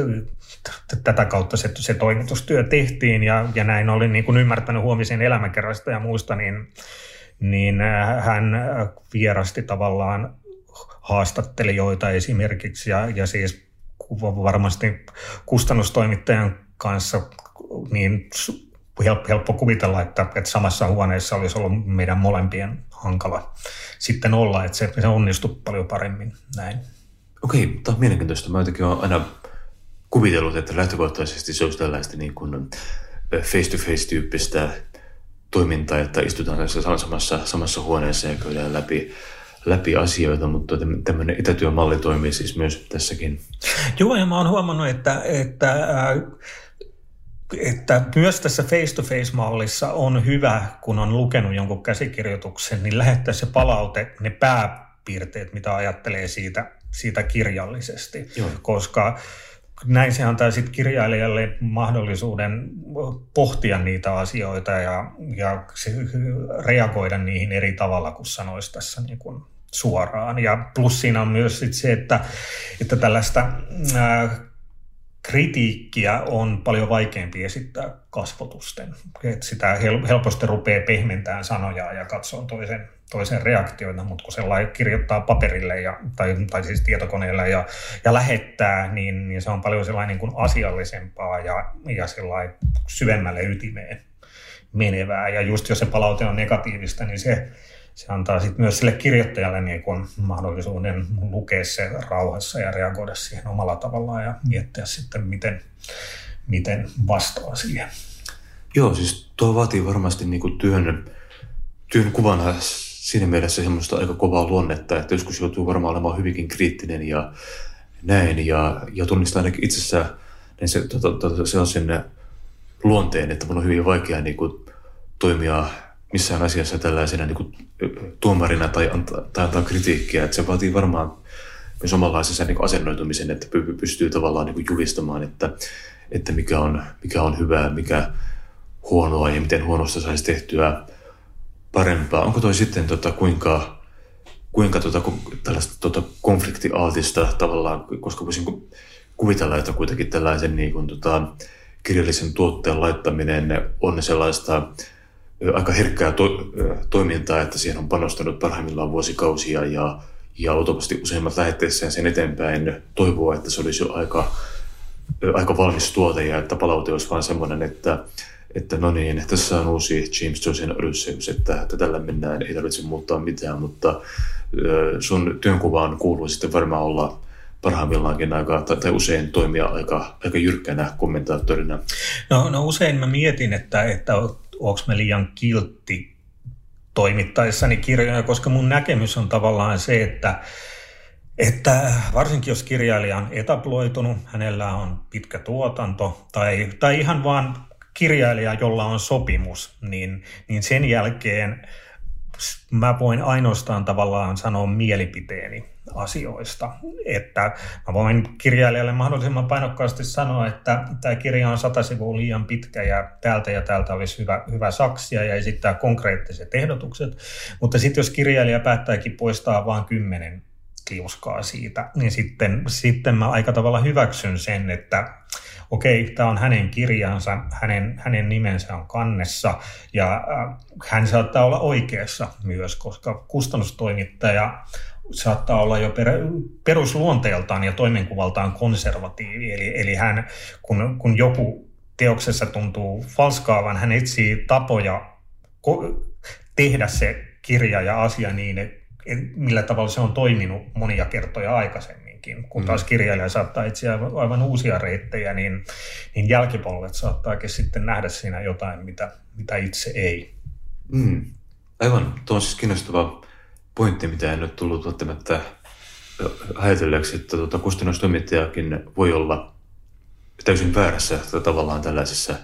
tätä kautta se, se toimitustyö tehtiin ja, ja näin olin niin kuin ymmärtänyt huomisen elämäkerrasta ja muista, niin, niin äh, hän vierasti tavallaan haastattelijoita esimerkiksi ja, ja siis varmasti kustannustoimittajan kanssa niin helppo kuvitella, että, että samassa huoneessa olisi ollut meidän molempien hankala sitten olla, että se, se onnistuu paljon paremmin näin. Okei, tämä on mielenkiintoista. Mä jotenkin olen aina kuvitellut, että lähtökohtaisesti se olisi tällaista niin kuin face-to-face-tyyppistä toimintaa, että istutaan samassa, samassa huoneessa ja käydään läpi, läpi asioita, mutta tämmöinen etätyömalli toimii siis myös tässäkin. Joo, ja mä oon huomannut, että, että äh, että myös tässä face-to-face-mallissa on hyvä, kun on lukenut jonkun käsikirjoituksen, niin lähettää se palaute, ne pääpiirteet, mitä ajattelee siitä, siitä kirjallisesti. Joo. Koska näin se antaa sitten kirjailijalle mahdollisuuden pohtia niitä asioita ja, ja reagoida niihin eri tavalla kuin sanoisi tässä niin kuin suoraan. Ja plus siinä on myös sit se, että, että tällaista kritiikkiä on paljon vaikeampi esittää kasvotusten. Et sitä helposti rupeaa pehmentämään sanoja ja katsoo toisen, toisen reaktioita, mutta kun sellainen kirjoittaa paperille ja, tai, tai siis tietokoneelle ja, ja lähettää, niin, niin se on paljon sellainen niin kuin asiallisempaa ja, ja syvemmälle ytimeen menevää. Ja just jos se palaute on negatiivista, niin se, se antaa sitten myös sille kirjoittajalle niin kun mahdollisuuden lukea se rauhassa ja reagoida siihen omalla tavallaan ja miettiä sitten, miten, miten vastaa siihen. Joo, siis tuo vaatii varmasti niin kuin työn, työn kuvana siinä mielessä semmoista aika kovaa luonnetta, että joskus joutuu varmaan olemaan hyvinkin kriittinen ja näin. Ja, ja tunnistaa ainakin itsessään niin se, to, to, to, sellaisen luonteen, että mun on hyvin vaikea niin kuin, toimia missään asiassa tällaisena niin kuin, tuomarina tai antaa, tai antaa kritiikkiä. Että se vaatii varmaan myös omanlaisessa niin asennoitumisen, että pystyy tavallaan niin kuin julistamaan, että, että mikä, on, mikä on hyvää, mikä huonoa ja miten huonosta saisi tehtyä parempaa. Onko toi sitten tota, kuinka, kuinka tota, tällaista tota, konfliktiaaltista tavallaan, koska voisin kuvitella, että kuitenkin tällaisen niin kuin, tota, kirjallisen tuotteen laittaminen on sellaista aika herkkää to, toimintaa, että siihen on panostanut parhaimmillaan vuosikausia ja, ja luultavasti useimmat lähettäessään sen eteenpäin toivoo, että se olisi jo aika, aika valmis tuote ja että palaute olisi vain semmoinen, että, että no niin, tässä on uusi James Joycein Odysseus, että, että tällä mennään, ei tarvitse muuttaa mitään, mutta sun työnkuvaan kuuluu sitten varmaan olla parhaimmillaankin aika, tai, tai usein toimia aika, aika jyrkkänä kommentaattorina? No, no usein mä mietin, että, että onko me liian kiltti toimittaessani kirjoja, koska mun näkemys on tavallaan se, että että varsinkin jos kirjailija on etabloitunut, hänellä on pitkä tuotanto tai, tai ihan vaan kirjailija, jolla on sopimus, niin, niin sen jälkeen mä voin ainoastaan tavallaan sanoa mielipiteeni asioista. Että mä voin kirjailijalle mahdollisimman painokkaasti sanoa, että tämä kirja on sata sivua liian pitkä ja täältä ja täältä olisi hyvä, hyvä saksia ja esittää konkreettiset ehdotukset. Mutta sitten jos kirjailija päättääkin poistaa vain kymmenen liuskaa siitä, niin sitten, sitten mä aika tavalla hyväksyn sen, että okei, tämä on hänen kirjansa, hänen, hänen nimensä on kannessa ja äh, hän saattaa olla oikeassa myös, koska kustannustoimittaja saattaa olla jo per, perusluonteeltaan ja toimenkuvaltaan konservatiivi. Eli, eli hän, kun, kun joku teoksessa tuntuu falskaavan, hän etsii tapoja ko- tehdä se kirja ja asia niin, että millä tavalla se on toiminut monia kertoja aikaisemminkin. Kun taas mm. kirjailija saattaa etsiä aivan uusia reittejä, niin, niin jälkipolvet saattaakin sitten nähdä siinä jotain, mitä, mitä itse ei. Mm. Aivan, tuo on siis kiinnostava pointti, mitä en ole tullut välttämättä ajatelleeksi, että tuota, kustannustoimittajakin voi olla täysin väärässä tavallaan tällaisissa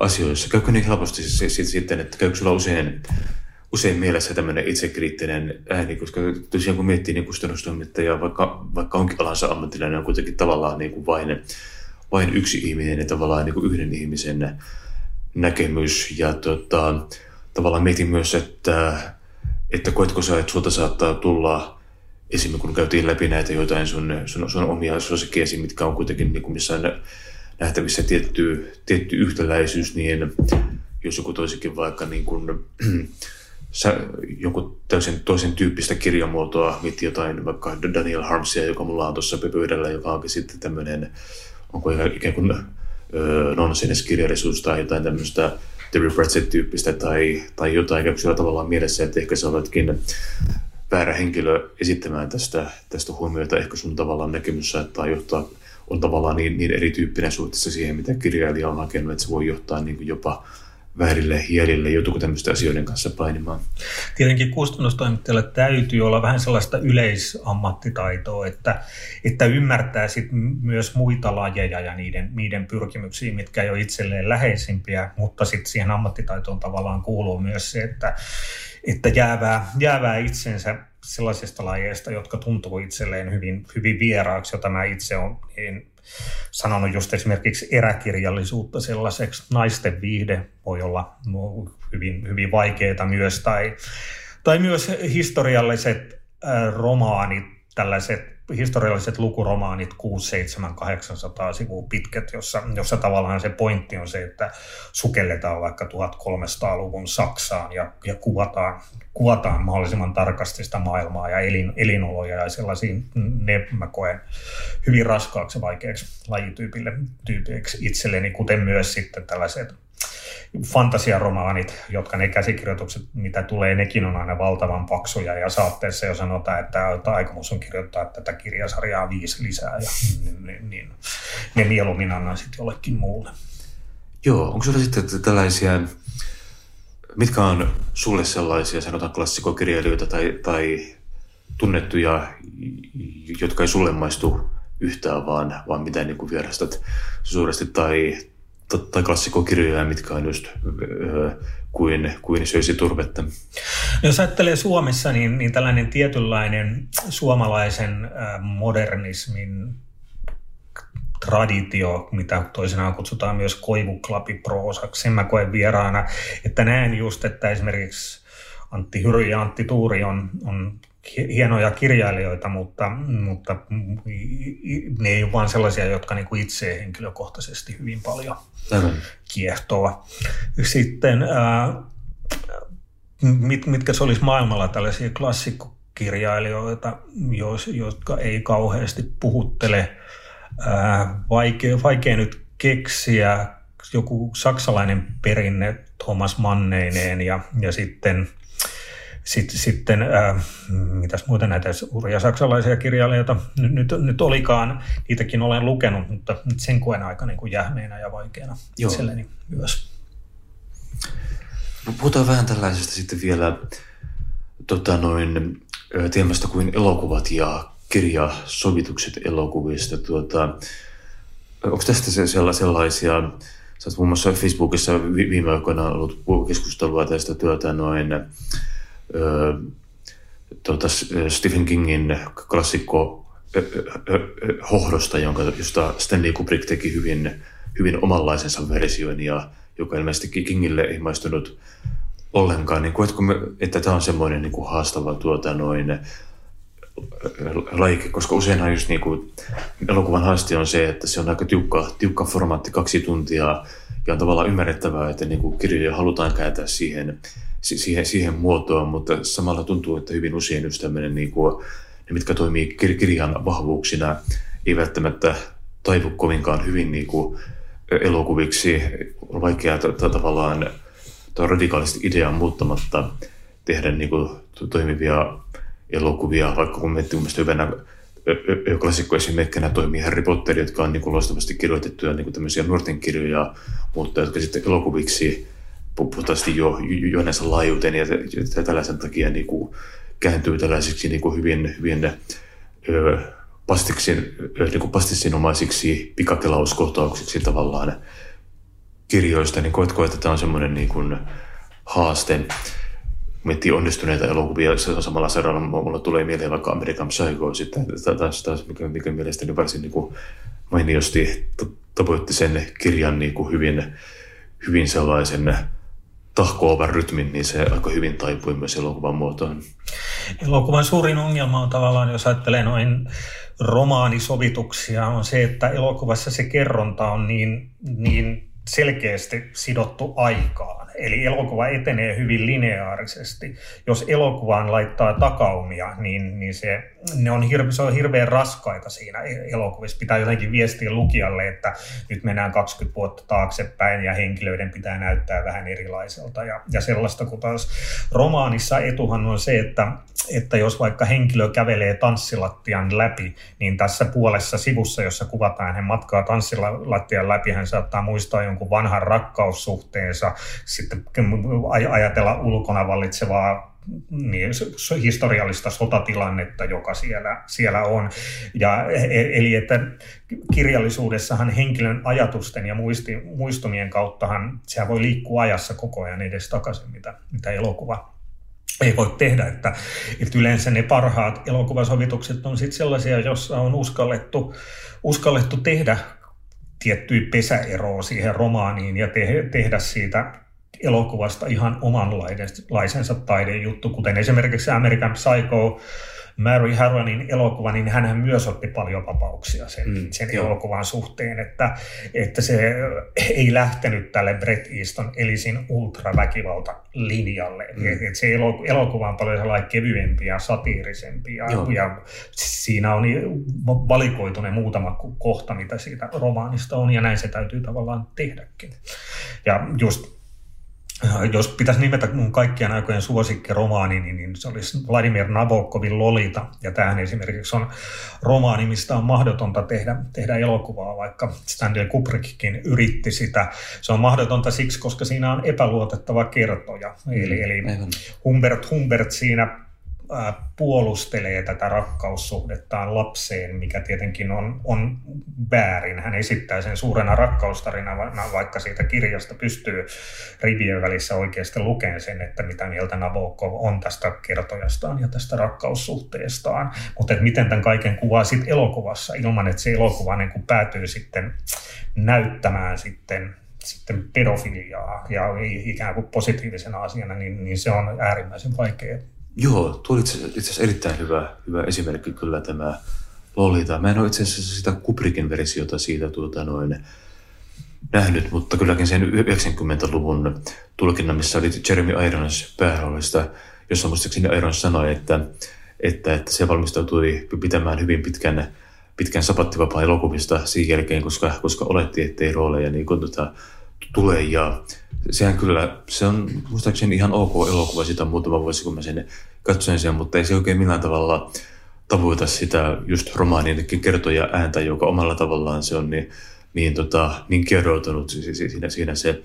asioissa. Käykö niin helposti sitten, että käykö sulla usein, usein mielessä tämmöinen itsekriittinen ääni, koska tosiaan kun miettii niin kustannustoimittajaa, vaikka, vaikka onkin alansa ammattilainen, on kuitenkin tavallaan niin kuin vain, vain yksi ihminen ja tavallaan niin kuin yhden ihmisen näkemys. Ja tota, tavallaan mietin myös, että että koetko sä, että sulta saattaa tulla esimerkiksi kun käytiin läpi näitä jotain sun, sun, sun omia suosikkiesi, mitkä on kuitenkin niin kuin missään nähtävissä tietty, tietty yhtäläisyys, niin jos joku toisikin vaikka niin kuin, sä, jonkun täysin toisen tyyppistä kirjamuotoa, miettii jotain vaikka Daniel Harmsia, joka mulla on tuossa pöydällä, joka onkin sitten tämmöinen, onko ikään kuin nonsense-kirjallisuus tai jotain tämmöistä Terry Pratchett-tyyppistä tai, tai jotain, käykö sillä tavallaan mielessä, että ehkä sä oletkin väärä henkilö esittämään tästä, tästä huomiota, ehkä sun tavallaan näkemys saattaa johtaa, on tavallaan niin, niin erityyppinen suhteessa siihen, mitä kirjailija on hakenut, että se voi johtaa niin jopa väärille hielille, joutuuko tämmöisten asioiden kanssa painimaan? Tietenkin kustannustoimittajalle täytyy olla vähän sellaista yleisammattitaitoa, että, että ymmärtää sit myös muita lajeja ja niiden, niiden pyrkimyksiä, mitkä ei ole itselleen läheisimpiä, mutta sitten siihen ammattitaitoon tavallaan kuuluu myös se, että, että jäävää, jäävää itsensä sellaisista lajeista, jotka tuntuu itselleen hyvin, hyvin vieraaksi, jota mä itse olen niin sanonut just esimerkiksi eräkirjallisuutta sellaiseksi. Naisten viihde voi olla hyvin, hyvin vaikeaa myös, tai, tai myös historialliset romaanit, tällaiset historialliset lukuromaanit 6, 7, 800 sivua pitkät, jossa, jossa tavallaan se pointti on se, että sukelletaan vaikka 1300-luvun Saksaan ja, ja kuvataan, kuvataan mahdollisimman tarkasti sitä maailmaa ja elin, elinoloja ja sellaisia, ne mä koen hyvin raskaaksi ja vaikeaksi lajityypille tyypiksi itselleni, kuten myös sitten tällaiset fantasiaromaanit, jotka ne käsikirjoitukset, mitä tulee, nekin on aina valtavan paksuja. Ja saatteessa jo sanotaan, että, että aikomus on kirjoittaa tätä kirjasarjaa viisi lisää. Ja niin, niin ne mieluummin annan sitten jollekin muulle. Joo, onko sinulla sitten tällaisia, mitkä on sulle sellaisia, sanotaan klassikokirjailijoita tai, tai tunnettuja, jotka ei sulle maistu yhtään, vaan, vaan mitä niin kuin vierastat suuresti, tai, tai klassikokirjoja, mitkä on just öö, kuin, kuin söisi turvetta. No, jos ajattelee Suomessa, niin, niin tällainen tietynlainen suomalaisen modernismin traditio, mitä toisinaan kutsutaan myös koivuklapiproosaksi. Sen mä koen vieraana, että näen just, että esimerkiksi Antti Hyry ja Antti Tuuri on, on hienoja kirjailijoita, mutta, mutta ne ei ole vain sellaisia, jotka niin kuin itse henkilökohtaisesti hyvin paljon kiehtoo. Sitten ää, mit, mitkä se olisi maailmalla tällaisia klassikkokirjailijoita, jos, jotka ei kauheasti puhuttele. Ää, vaikea, vaikea nyt keksiä joku saksalainen perinne Thomas Manneineen ja, ja sitten – sitten, sitten äh, mitäs muuta näitä suuria saksalaisia kirjailijoita nyt, nyt, nyt olikaan, niitäkin olen lukenut, mutta nyt sen koen aika niin kuin jähneenä ja vaikeana Joo. itselleni myös. No, puhutaan vähän tällaisesta sitten vielä tota noin, teemasta kuin elokuvat ja kirjasovitukset elokuvista. Tuota, onko tästä sellaisia, sä muun muassa Facebookissa viime aikoina ollut keskustelua tästä työtä noin, tuota, Stephen Kingin klassikko hohdosta, jonka, josta Stanley Kubrick teki hyvin, hyvin omanlaisensa version ja joka ilmeisesti Kingille ei maistunut ollenkaan. Niin koetko, että tämä on semmoinen niin kuin haastava tuota, noin, laike, koska useinhan just niin kuin, elokuvan haaste on se, että se on aika tiukka, tiukka formaatti, kaksi tuntia, ja on tavallaan ymmärrettävää, että niin kuin kirjoja halutaan kääntää siihen siihen, siihen muotoon, mutta samalla tuntuu, että hyvin usein just tämmöinen, niin kuin, ne mitkä toimii kirjan vahvuuksina, ei välttämättä taivu kovinkaan hyvin niin kuin elokuviksi. On vaikea tavallaan radikaalisti ideaa muuttamatta tehdä niin kuin, toimivia elokuvia, vaikka kun miettii mielestäni hyvänä klassikkoesimerkkinä toimii Harry Potter, jotka on niin kuin loistavasti kirjoitettuja niin kuin tämmöisiä nuorten kirjoja, mutta jotka sitten elokuviksi puhtaasti jo, jo näissä laajuuteen ja, ja tällaisen takia niin kuin kääntyy tällaisiksi niin kuin hyvin, hyvin ö, pastiksin, niin kuin pastissinomaisiksi pikakelauskohtauksiksi tavallaan kirjoista, niin koetko, että tämä on semmoinen niin kuin haaste, miettii onnistuneita elokuvia samalla saralla, mulla tulee mieleen vaikka American Psycho sitten. Taas, taas mikä, mikä mielestäni varsin niin kuin mainiosti tavoitti sen kirjan niin kuin hyvin, hyvin sellaisen tahkoavan rytmin, niin se aika hyvin taipui myös elokuvan muotoon. Elokuvan suurin ongelma on tavallaan, jos ajattelee noin romaanisovituksia, on se, että elokuvassa se kerronta on niin, niin selkeästi sidottu aikaan Eli elokuva etenee hyvin lineaarisesti. Jos elokuvaan laittaa takaumia, niin, niin se, ne on hirve, se on hirveän raskaita siinä e-, elokuvissa. Pitää jotenkin viestiä lukijalle, että nyt mennään 20 vuotta taaksepäin ja henkilöiden pitää näyttää vähän erilaiselta ja, ja sellaista, kun taas romaanissa etuhan on se, että, että jos vaikka henkilö kävelee tanssilattian läpi, niin tässä puolessa sivussa, jossa kuvataan hän matkaa tanssilattian läpi, hän saattaa muistaa jonkun vanhan rakkaussuhteensa, sitten ajatella ulkona vallitsevaa niin, historiallista sotatilannetta, joka siellä, siellä on. Ja, e, eli että kirjallisuudessahan henkilön ajatusten ja muisti, muistumien kauttahan sehän voi liikkua ajassa koko ajan edes takaisin, mitä, mitä elokuva ei voi tehdä. Että, että yleensä ne parhaat elokuvasovitukset on sitten sellaisia, joissa on uskallettu, uskallettu tehdä tiettyä pesäeroa siihen romaaniin ja te, tehdä siitä elokuvasta ihan omanlaisensa taidejuttu, kuten esimerkiksi American Psycho, Mary Harronin elokuva, niin hän myös otti paljon vapauksia sen, mm, sen elokuvan suhteen, että, että se ei lähtenyt tälle Brett Easton Elisin ultraväkivalta linjalle. Mm. Et, et se elokuva on paljon sellainen kevyempi ja satiirisempi ja, ja siinä on valikoitu ne muutama kohta, mitä siitä romaanista on ja näin se täytyy tavallaan tehdäkin. Ja just jos pitäisi nimetä mun kaikkien aikojen suosikkiromaani, niin, niin se olisi Vladimir Nabokovin Lolita. Ja tämähän esimerkiksi on romaani, mistä on mahdotonta tehdä, tehdä elokuvaa, vaikka Stanley Kubrickkin yritti sitä. Se on mahdotonta siksi, koska siinä on epäluotettava kertoja. Mm, eli, eli Humbert Humbert siinä puolustelee tätä rakkaussuhdettaan lapseen, mikä tietenkin on, on väärin. Hän esittää sen suurena rakkaustarinana, vaikka siitä kirjasta pystyy rivien välissä oikeasti lukemaan sen, että mitä mieltä Nabokov on tästä kertojastaan ja tästä rakkaussuhteestaan. Mutta miten tämän kaiken kuvaa sitten elokuvassa ilman, että se elokuva niin kuin päätyy sitten näyttämään sitten sitten pedofiliaa ja ikään kuin positiivisena asiana, niin, niin se on äärimmäisen vaikea Joo, tuo oli itse asiassa erittäin hyvä, hyvä esimerkki kyllä tämä Lolita. Mä en ole itse asiassa sitä Kubrickin versiota siitä tuota noin nähnyt, mutta kylläkin sen 90-luvun tulkinnan, missä oli Jeremy Irons pääroolista, jossa muistaakseni Irons sanoi, että, että, että se valmistautui pitämään hyvin pitkän, pitkän sapattivapaa elokuvista siinä jälkeen, koska, koska oletti, ettei rooleja niin kun, tota, tule. Ja sehän kyllä, se on muistaakseni ihan ok elokuva, sitä muutama vuosi, kun mä sen katsoin sen, mutta ei se oikein millään tavalla tavoita sitä just romaanin kertoja ääntä, joka omalla tavallaan se on niin, niin, tota, niin kerroutunut siinä, siinä se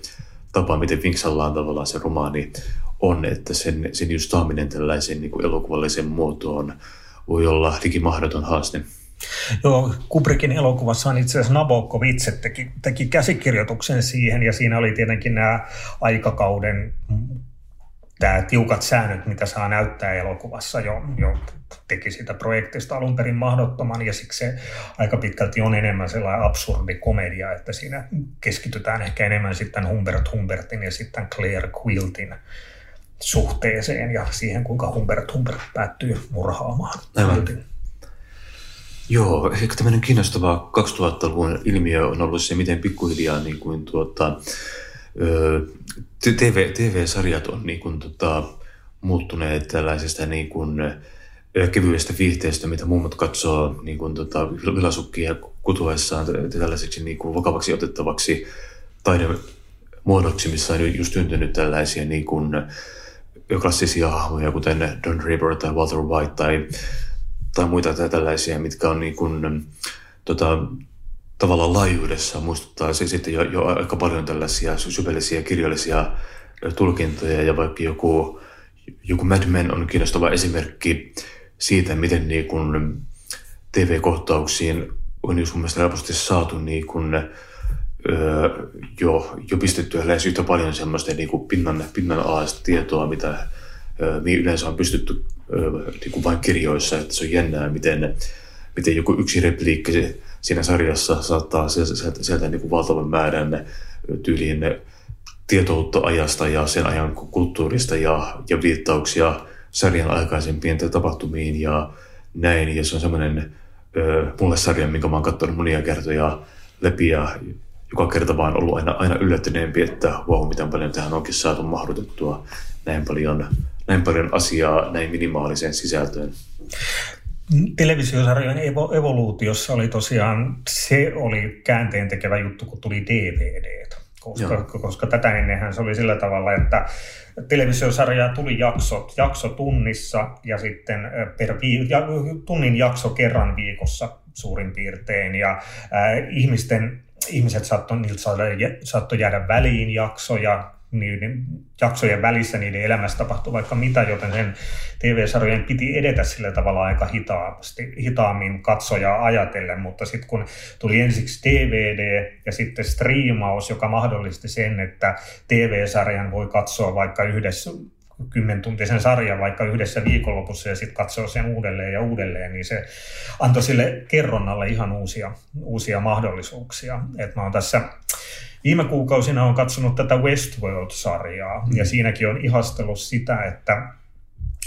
tapa, miten vinksallaan tavallaan se romaani on, että sen, sen just saaminen tällaisen niin kuin elokuvalliseen muotoon voi olla mahdoton haaste. Joo, Kubrickin elokuvassa on itse asiassa Nabokov itse teki, teki käsikirjoituksen siihen ja siinä oli tietenkin nämä aikakauden tämä tiukat säännöt, mitä saa näyttää elokuvassa jo, jo teki sitä projektista alun perin mahdottoman ja siksi se aika pitkälti on enemmän sellainen absurdi komedia, että siinä keskitytään ehkä enemmän sitten Humbert Humbertin ja sitten Claire Quiltin suhteeseen ja siihen, kuinka Humbert Humbert päättyy murhaamaan Quiltin. Joo, ehkä tämmöinen kiinnostava 2000-luvun ilmiö on ollut se, miten pikkuhiljaa niin kuin, tuota, TV, TV-sarjat on niin kuin, tota, muuttuneet tällaisesta niin kuin, kevyestä viihteestä, mitä mummot katsoo niin kuin, tota, vilasukkia kutuessaan tällaiseksi niin kuin, vakavaksi otettavaksi taidemuodoksi, missä on just syntynyt tällaisia niin kuin, klassisia hahmoja, kuten Don Draper tai Walter White tai tai muita tällaisia, mitkä on niin kuin, tota, tavallaan laajuudessa muistuttaa se sitten jo, jo aika paljon tällaisia syvällisiä kirjallisia tulkintoja ja vaikka joku, joku Mad Men on kiinnostava esimerkki siitä, miten niin kuin TV-kohtauksiin on just mun mielestä helposti saatu niin kuin, öö, jo, jo pistettyä lähes yhtä paljon semmoista niin kuin pinnan, pinnan alaista tietoa, mitä öö, yleensä on pystytty niin kuin vain kirjoissa, että se on jännää, miten, miten joku yksi repliikki siinä sarjassa saattaa sieltä, sieltä niin kuin valtavan määrän tyyliin tietoutta ajasta ja sen ajan kulttuurista ja, ja viittauksia sarjan aikaisempiin tapahtumiin ja näin. Ja se on semmoinen mulle sarja, minkä mä oon katsonut monia kertoja läpi ja joka kerta vaan ollut aina, aina yllättyneempi, että wow, miten paljon tähän onkin saatu mahdotettua näin paljon näin paljon asiaa näin minimaaliseen sisältöön. Televisiosarjojen evo, evoluutiossa oli tosiaan, se oli käänteen tekevä juttu, kun tuli DVD. Koska, koska tätä ennenhän se oli sillä tavalla, että televisiosarja tuli jaksot, jakso tunnissa ja sitten per vii, ja, tunnin jakso kerran viikossa suurin piirtein. Ja äh, ihmisten, ihmiset saattoi, niiltä saattoi jäädä väliin jaksoja, niiden jaksojen välissä niiden elämässä tapahtui vaikka mitä, joten sen TV-sarjojen piti edetä sillä tavalla aika hitaasti, hitaammin katsojaa ajatellen, mutta sitten kun tuli ensiksi DVD ja sitten striimaus, joka mahdollisti sen, että TV-sarjan voi katsoa vaikka yhdessä kymmentuntisen sarjan vaikka yhdessä viikonlopussa ja sitten katsoo sen uudelleen ja uudelleen, niin se antoi sille kerronnalle ihan uusia, uusia mahdollisuuksia. Et mä oon tässä Viime kuukausina on katsonut tätä Westworld-sarjaa mm. ja siinäkin on ihastellut sitä, että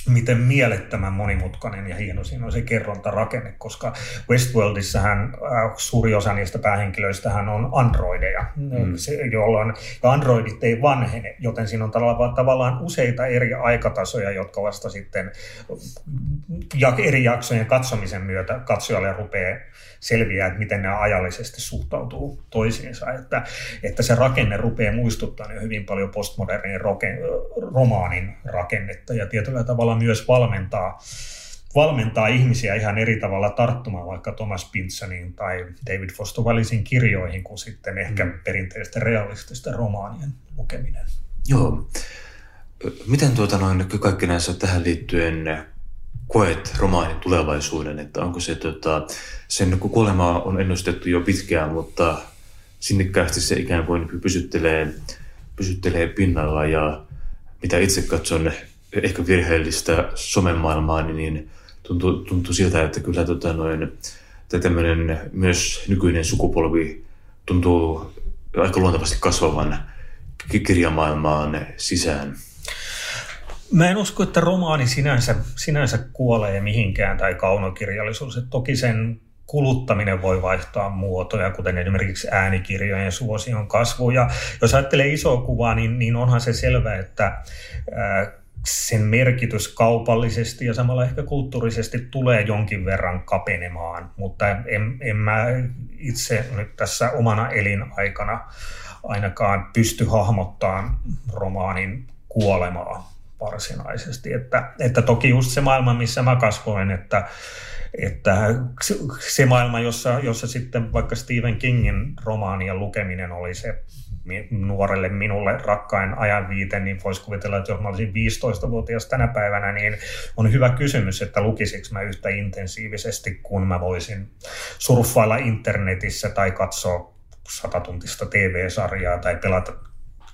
miten mielettömän monimutkainen ja hieno siinä on se kerrontarakenne, koska Westworldissahan äh, suuri osa niistä päähenkilöistä on androideja, mm. se, jolloin ja androidit ei vanhene, joten siinä on tavallaan useita eri aikatasoja, jotka vasta sitten ja eri jaksojen katsomisen myötä katsojalle rupeaa selviää, että miten ne ajallisesti suhtautuu toisiinsa. Että, että se rakenne rupeaa muistuttaa niin hyvin paljon postmodernin romaanin rakennetta ja tietyllä tavalla myös valmentaa valmentaa ihmisiä ihan eri tavalla tarttumaan vaikka Thomas Pynchonin tai David Foster Wallacein kirjoihin kuin sitten ehkä mm. perinteisten realististen romaanien lukeminen. Joo. Miten tuota noin kaikki näissä tähän liittyen koet romaanin tulevaisuuden, että onko se, tota, sen kuolema on ennustettu jo pitkään, mutta sinnikkäästi se ikään kuin pysyttelee, pysyttelee pinnalla ja mitä itse katson ehkä virheellistä somemaailmaa, niin tuntuu, tuntuu siltä, että kyllä tota noin, tämmöinen myös nykyinen sukupolvi tuntuu aika luontevasti kasvavan kirjamaailmaan sisään. Mä en usko, että romaani sinänsä, sinänsä kuolee mihinkään tai kaunokirjallisuus. Että toki sen kuluttaminen voi vaihtaa muotoja, kuten esimerkiksi äänikirjojen suosion kasvu. Ja jos ajattelee isoa kuvaa, niin, niin onhan se selvä, että sen merkitys kaupallisesti ja samalla ehkä kulttuurisesti tulee jonkin verran kapenemaan, mutta en, en mä itse nyt tässä omana elinaikana ainakaan pysty hahmottamaan romaanin kuolemaa varsinaisesti. Että, että toki just se maailma, missä mä kasvoin, että, että se maailma, jossa, jossa sitten vaikka Stephen Kingin romaanien lukeminen oli se nuorelle minulle rakkain ajanviite, niin voisi kuvitella, että jos mä olisin 15-vuotias tänä päivänä, niin on hyvä kysymys, että lukisiko mä yhtä intensiivisesti, kun mä voisin surffailla internetissä tai katsoa satatuntista TV-sarjaa tai pelata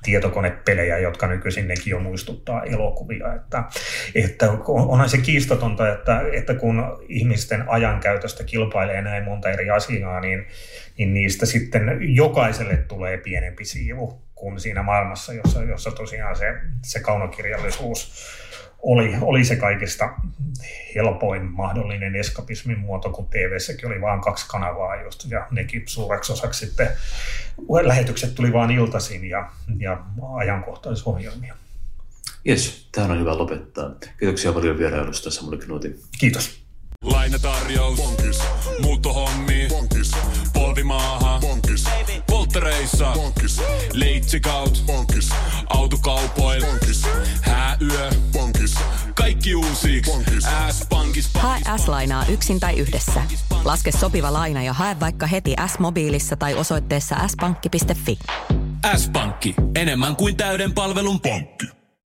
tietokonepelejä, jotka nykyisin nekin jo muistuttaa elokuvia. Että, että onhan se kiistatonta, että, että kun ihmisten ajankäytöstä kilpailee näin monta eri asiaa, niin, niin niistä sitten jokaiselle tulee pienempi siivu kuin siinä maailmassa, jossa, jossa tosiaan se, se kaunokirjallisuus oli, oli se kaikista helpoin mahdollinen eskapismin muoto, kun tv oli vain kaksi kanavaa just, ja nekin suureksi osaksi sitten lähetykset tuli vain iltaisin ja, ja ajankohtaisohjelmia. Jes, tähän on hyvä lopettaa. Kiitoksia paljon vierailusta Samuli Knuti. Kiitos. Lainatarjous. Bonkis. Muuttohommi. Bonkis. Polvimaaha. Bonkis. Polttereissa. Bonkis. Leitsikaut. Bonkis. Autokaupoil. Bonkis. Hääyö. Bonkis. Kaikki uusi. S-pankis. Hae S-lainaa yksin tai yhdessä. Laske sopiva laina ja hae vaikka heti S-mobiilissa tai osoitteessa s-pankki.fi. S-pankki. Enemmän kuin täyden palvelun pankki.